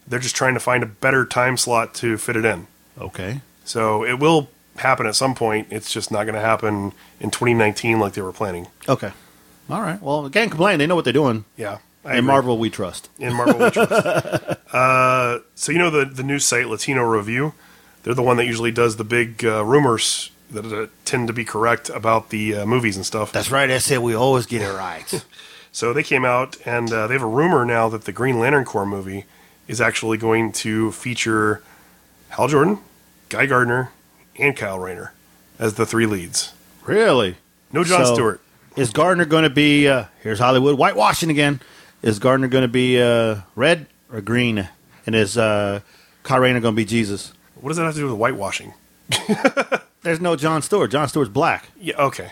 S2: They're just trying to find a better time slot to fit it in.
S1: Okay.
S2: So it will happen at some point. It's just not going to happen in 2019 like they were planning.
S1: Okay. All right. Well, can't complain. They know what they're doing.
S2: Yeah. I
S1: In. Marvel, we trust.
S2: In Marvel, we trust. uh, so you know the the news site Latino Review, they're the one that usually does the big uh, rumors that uh, tend to be correct about the uh, movies and stuff.
S1: That's right. I said we always get it right.
S2: So they came out and uh, they have a rumor now that the Green Lantern Corps movie is actually going to feature Hal Jordan, Guy Gardner, and Kyle Rayner as the three leads.
S1: really?
S2: No John
S1: So-
S2: Stewart.
S1: Is Gardner going to be, uh, here's Hollywood, whitewashing again. Is Gardner going to be uh, red or green? And is uh, going to be Jesus?
S2: What does that have to do with whitewashing?
S1: There's no John Stewart. John Stewart's black.
S2: Yeah, okay,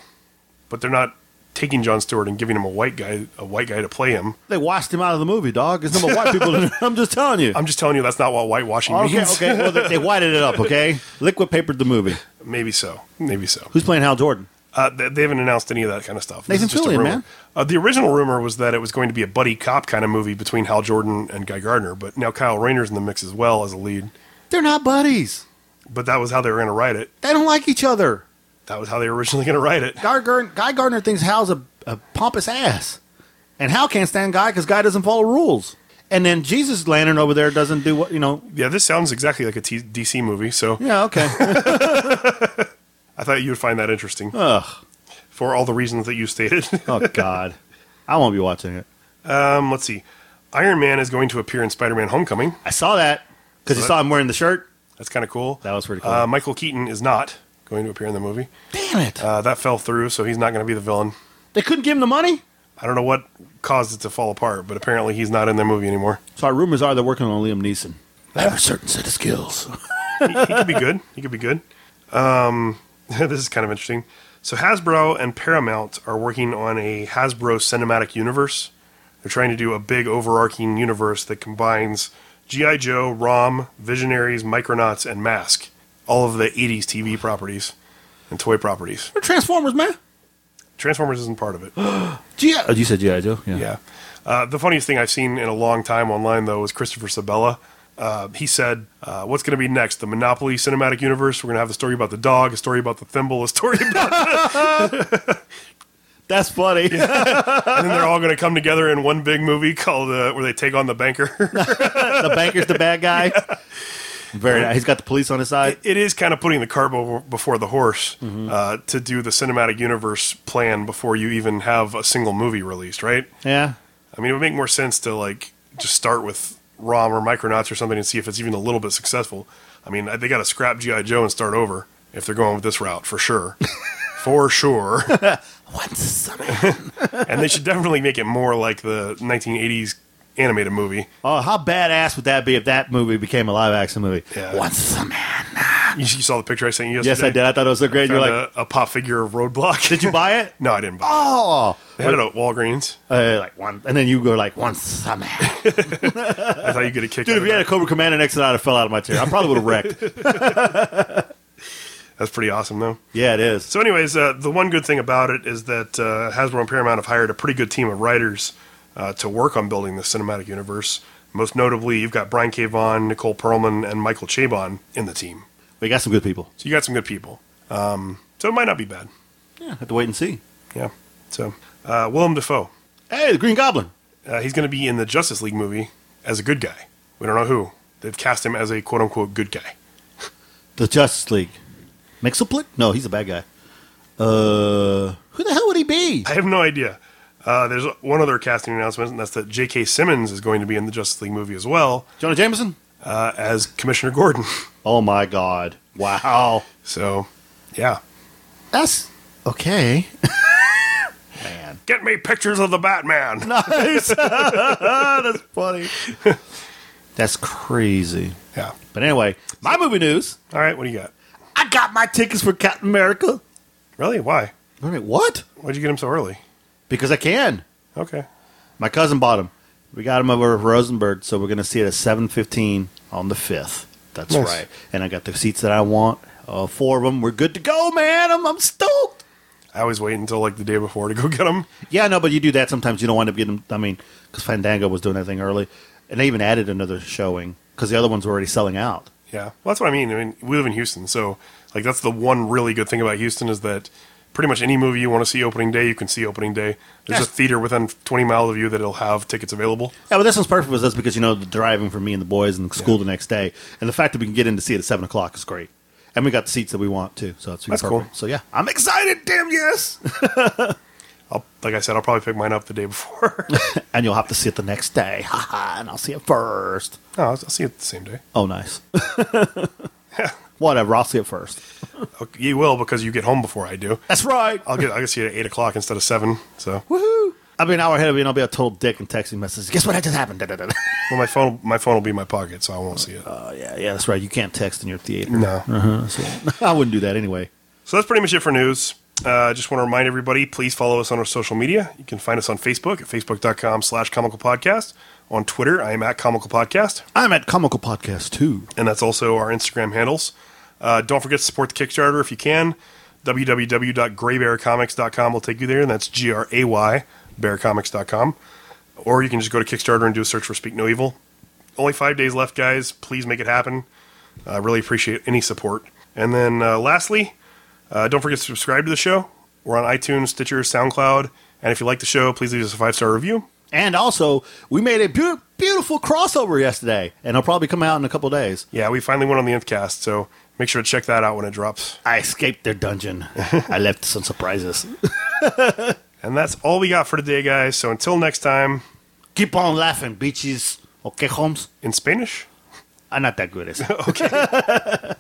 S2: but they're not taking John Stewart and giving him a white guy, a white guy to play him.
S1: They washed him out of the movie, dog. There's no more white people in it. I'm just telling you.
S2: I'm just telling you that's not what whitewashing
S1: Okay,
S2: means.
S1: okay. Well, they, they whited it up, okay? Liquid papered the movie.
S2: Maybe so. Maybe so.
S1: Who's playing Hal Jordan?
S2: Uh, they, they haven't announced any of that kind of stuff.
S1: Nathan
S2: is just a
S1: Fillion,
S2: rumor.
S1: man.
S2: Uh, the original rumor was that it was going to be a buddy cop kind of movie between Hal Jordan and Guy Gardner, but now Kyle Rayner's in the mix as well as a lead.
S1: They're not buddies.
S2: But that was how they were going to write it.
S1: They don't like each other.
S2: That was how they were originally going to write it.
S1: Guy Gardner, Guy Gardner thinks Hal's a, a pompous ass. And Hal can't stand Guy because Guy doesn't follow rules. And then Jesus Lantern over there doesn't do what you know.
S2: Yeah, this sounds exactly like a T- DC movie, so
S1: Yeah, okay.
S2: I thought you would find that interesting
S1: Ugh.
S2: for all the reasons that you stated.
S1: Oh God, I won't be watching it.
S2: um, let's see. Iron Man is going to appear in Spider-Man: Homecoming.
S1: I saw that because
S2: So
S1: you
S2: that-
S1: saw him wearing the shirt.
S2: That's kind of cool.
S1: That was pretty cool.
S2: Uh, Michael Keaton is not going to appear in the movie.
S1: Damn it!
S2: Uh, that fell through, so he's not going to be the villain.
S1: they couldn't give him the money.
S2: I don't know what caused it to fall apart, but apparently he's not in the movie anymore.
S1: So our rumors are they're working on Liam Neeson. I have a certain set of skills.
S2: he, he could be good. He could be good. Um, this is kind of interesting. So Hasbro and Paramount are working on a Hasbro cinematic universe. They're trying to do a big overarching universe that combines GI Joe, Rom, Visionaries, Micronauts, and Mask. All of the '80s TV properties and toy properties.
S1: They're Transformers, man.
S2: Transformers isn't part of it.
S1: G. Oh, you said GI Joe.
S2: Yeah. Uh, the funniest thing I've seen in a long time online, though, was Christopher Sebela. Uh, he said, uh, "What's going to be next? The Monopoly cinematic universe. We're going to have the story about the dog, a story about the thimble, a story about,
S1: That's funny.
S2: and then they're all going to come together in one big movie called uh, where they take on the banker."
S1: the banker's the bad guy. Very nice. He's got the police on his side.
S2: it is kind of putting the cart before the horse uh, to do the cinematic universe plan before you even have a single movie released, right?
S1: Yeah.
S2: I mean, it would make more sense to like just start with ROM or Micronauts or something and see if it's even a little bit successful. I mean, they got to scrap GI Joe and start over if they're going with this route for sure, for sure.
S1: Once
S2: and they should definitely make it more like the 1980s animated movie.
S1: Oh, how badass would that be if that movie became a live action movie?
S2: Yeah.
S1: Once a man.
S2: You, you saw the picture I sent you
S1: Yes. I did. I thought it was so great. You're like,
S2: a, a pop figure of Roadblock.
S1: did you buy it?
S2: no, I didn't buy it.
S1: Oh,
S2: They had it at Walgreens.
S1: uh, like one, and then you go like once a man.
S2: I thought you'd get a kick
S1: Dude, if you had a. Cobra Commander next to that, I fell out of my chair. I probably would have wrecked.
S2: That's pretty awesome, though.
S1: yeah, it is.
S2: So, anyways, uh, the one good thing about it is that uh, Hasbro and Paramount have hired a pretty good team of writers uh, to work on building the cinematic universe. Most notably, you've got Brian K. Vaughan, Nicole Perlman, and Michael Chabon in the team.
S1: We got some good people.
S2: So you got some good people. Um, so it might not be bad.
S1: Yeah, have to wait and see.
S2: Yeah. So uh, Willem Dafoe,
S1: Hey, the Green Goblin.
S2: uh, he's going to be in the Justice League movie as a good guy. We don't know who. They've cast him as a quote unquote good guy.
S1: The Justice League. Mxyzptlk? No, he's a bad guy. Uh, who the hell would he be?
S2: I have no idea. Uh, there's one other casting announcement, and that's that J.K. Simmons is going to be in the Justice League movie as well
S1: Jonah Jameson?
S2: Uh, as Commissioner Gordon.
S1: Oh my God! Wow,
S2: So, yeah.
S1: that's okay. Man,
S2: Get me pictures of the Batman.
S1: nice. that's funny. That's crazy.
S2: Yeah.
S1: But anyway, my movie news.
S2: All right, what do you got?
S1: I got my tickets for Captain America.
S2: Really? Why?
S1: Wait a minute, what?
S2: Why'd you get them so early?
S1: Because I can.
S2: Okay.
S1: My cousin bought them. We got them over at Rosenberg, so we're going to see it at seven fifteen on the fifth. That's
S2: Nice.
S1: right. And I got the seats that I want. Uh, four of them. We're good to go, man. I'm, I'm stoked.
S2: I always wait until like the day before to go get them.
S1: Yeah, no, but you do that sometimes. You don't wind up getting. I mean, because Fandango was doing that thing early, and they even added another showing because the other ones were already selling out.
S2: Yeah. Well, that's what I mean. I mean, we live in Houston, so like that's the one really good thing about Houston is that pretty much any movie you want to see opening day, you can see opening day. There's
S1: Yes.
S2: a theater within 20 miles of you that'll have tickets available.
S1: Yeah, but this one's perfect for us because you know the driving for me and the boys and school the next day, and the fact that we can get in to see it at seven o'clock is great. And we got the seats that we want too, so it's
S2: That's
S1: perfect.
S2: cool.
S1: So yeah, I'm excited. Damn yes!
S2: I'll, like I said, I'll probably pick mine up the day before.
S1: and you'll have to see it the next day, haha, and I'll see it first.
S2: no, I'll, I'll see it the same day.
S1: Oh, nice. Whatever, I'll see it first.
S2: Okay, You will because you get home before I do.
S1: That's right.
S2: I'll get I'll get see it at eight o'clock instead of seven. So
S1: Woohoo! I'll be an hour ahead of you, and I'll be a total dick and texting messages. Guess what just happened?
S2: Well, my phone my phone will be in my pocket, so I won't see it.
S1: Oh yeah, yeah, that's right. You can't text in your theater.
S2: No.
S1: Uh-huh, so- I wouldn't do that anyway.
S2: So that's pretty much it for news. Uh, just want to remind everybody, please follow us on our social media. You can find us on Facebook at facebook.com slash comical podcast. On Twitter, I am at comical podcast.
S1: I'm at Comical Podcast too.
S2: And that's also our Instagram handles. Uh, don't forget to support the Kickstarter if you can. www.graybearcomics.com will take you there, and that's G R A Y, bearcomics.com. Or you can just go to Kickstarter and do a search for Speak No Evil. Only five days left, guys. Please make it happen. I really appreciate any support. And then uh, lastly, uh, don't forget to subscribe to the show. We're on iTunes, Stitcher, SoundCloud. And if you like the show, please leave us a five star review.
S1: And also, we made a beau- beautiful crossover yesterday, and it'll probably come out in a couple days.
S2: Yeah, we finally went on the nth cast, so make sure to check that out when it drops.
S1: I escaped their dungeon. I left some surprises.
S2: And that's all we got for today, guys. So until next time,
S1: Keep on laughing, bitches. Okay, Holmes?
S2: in Spanish.
S1: I'm not that good at it.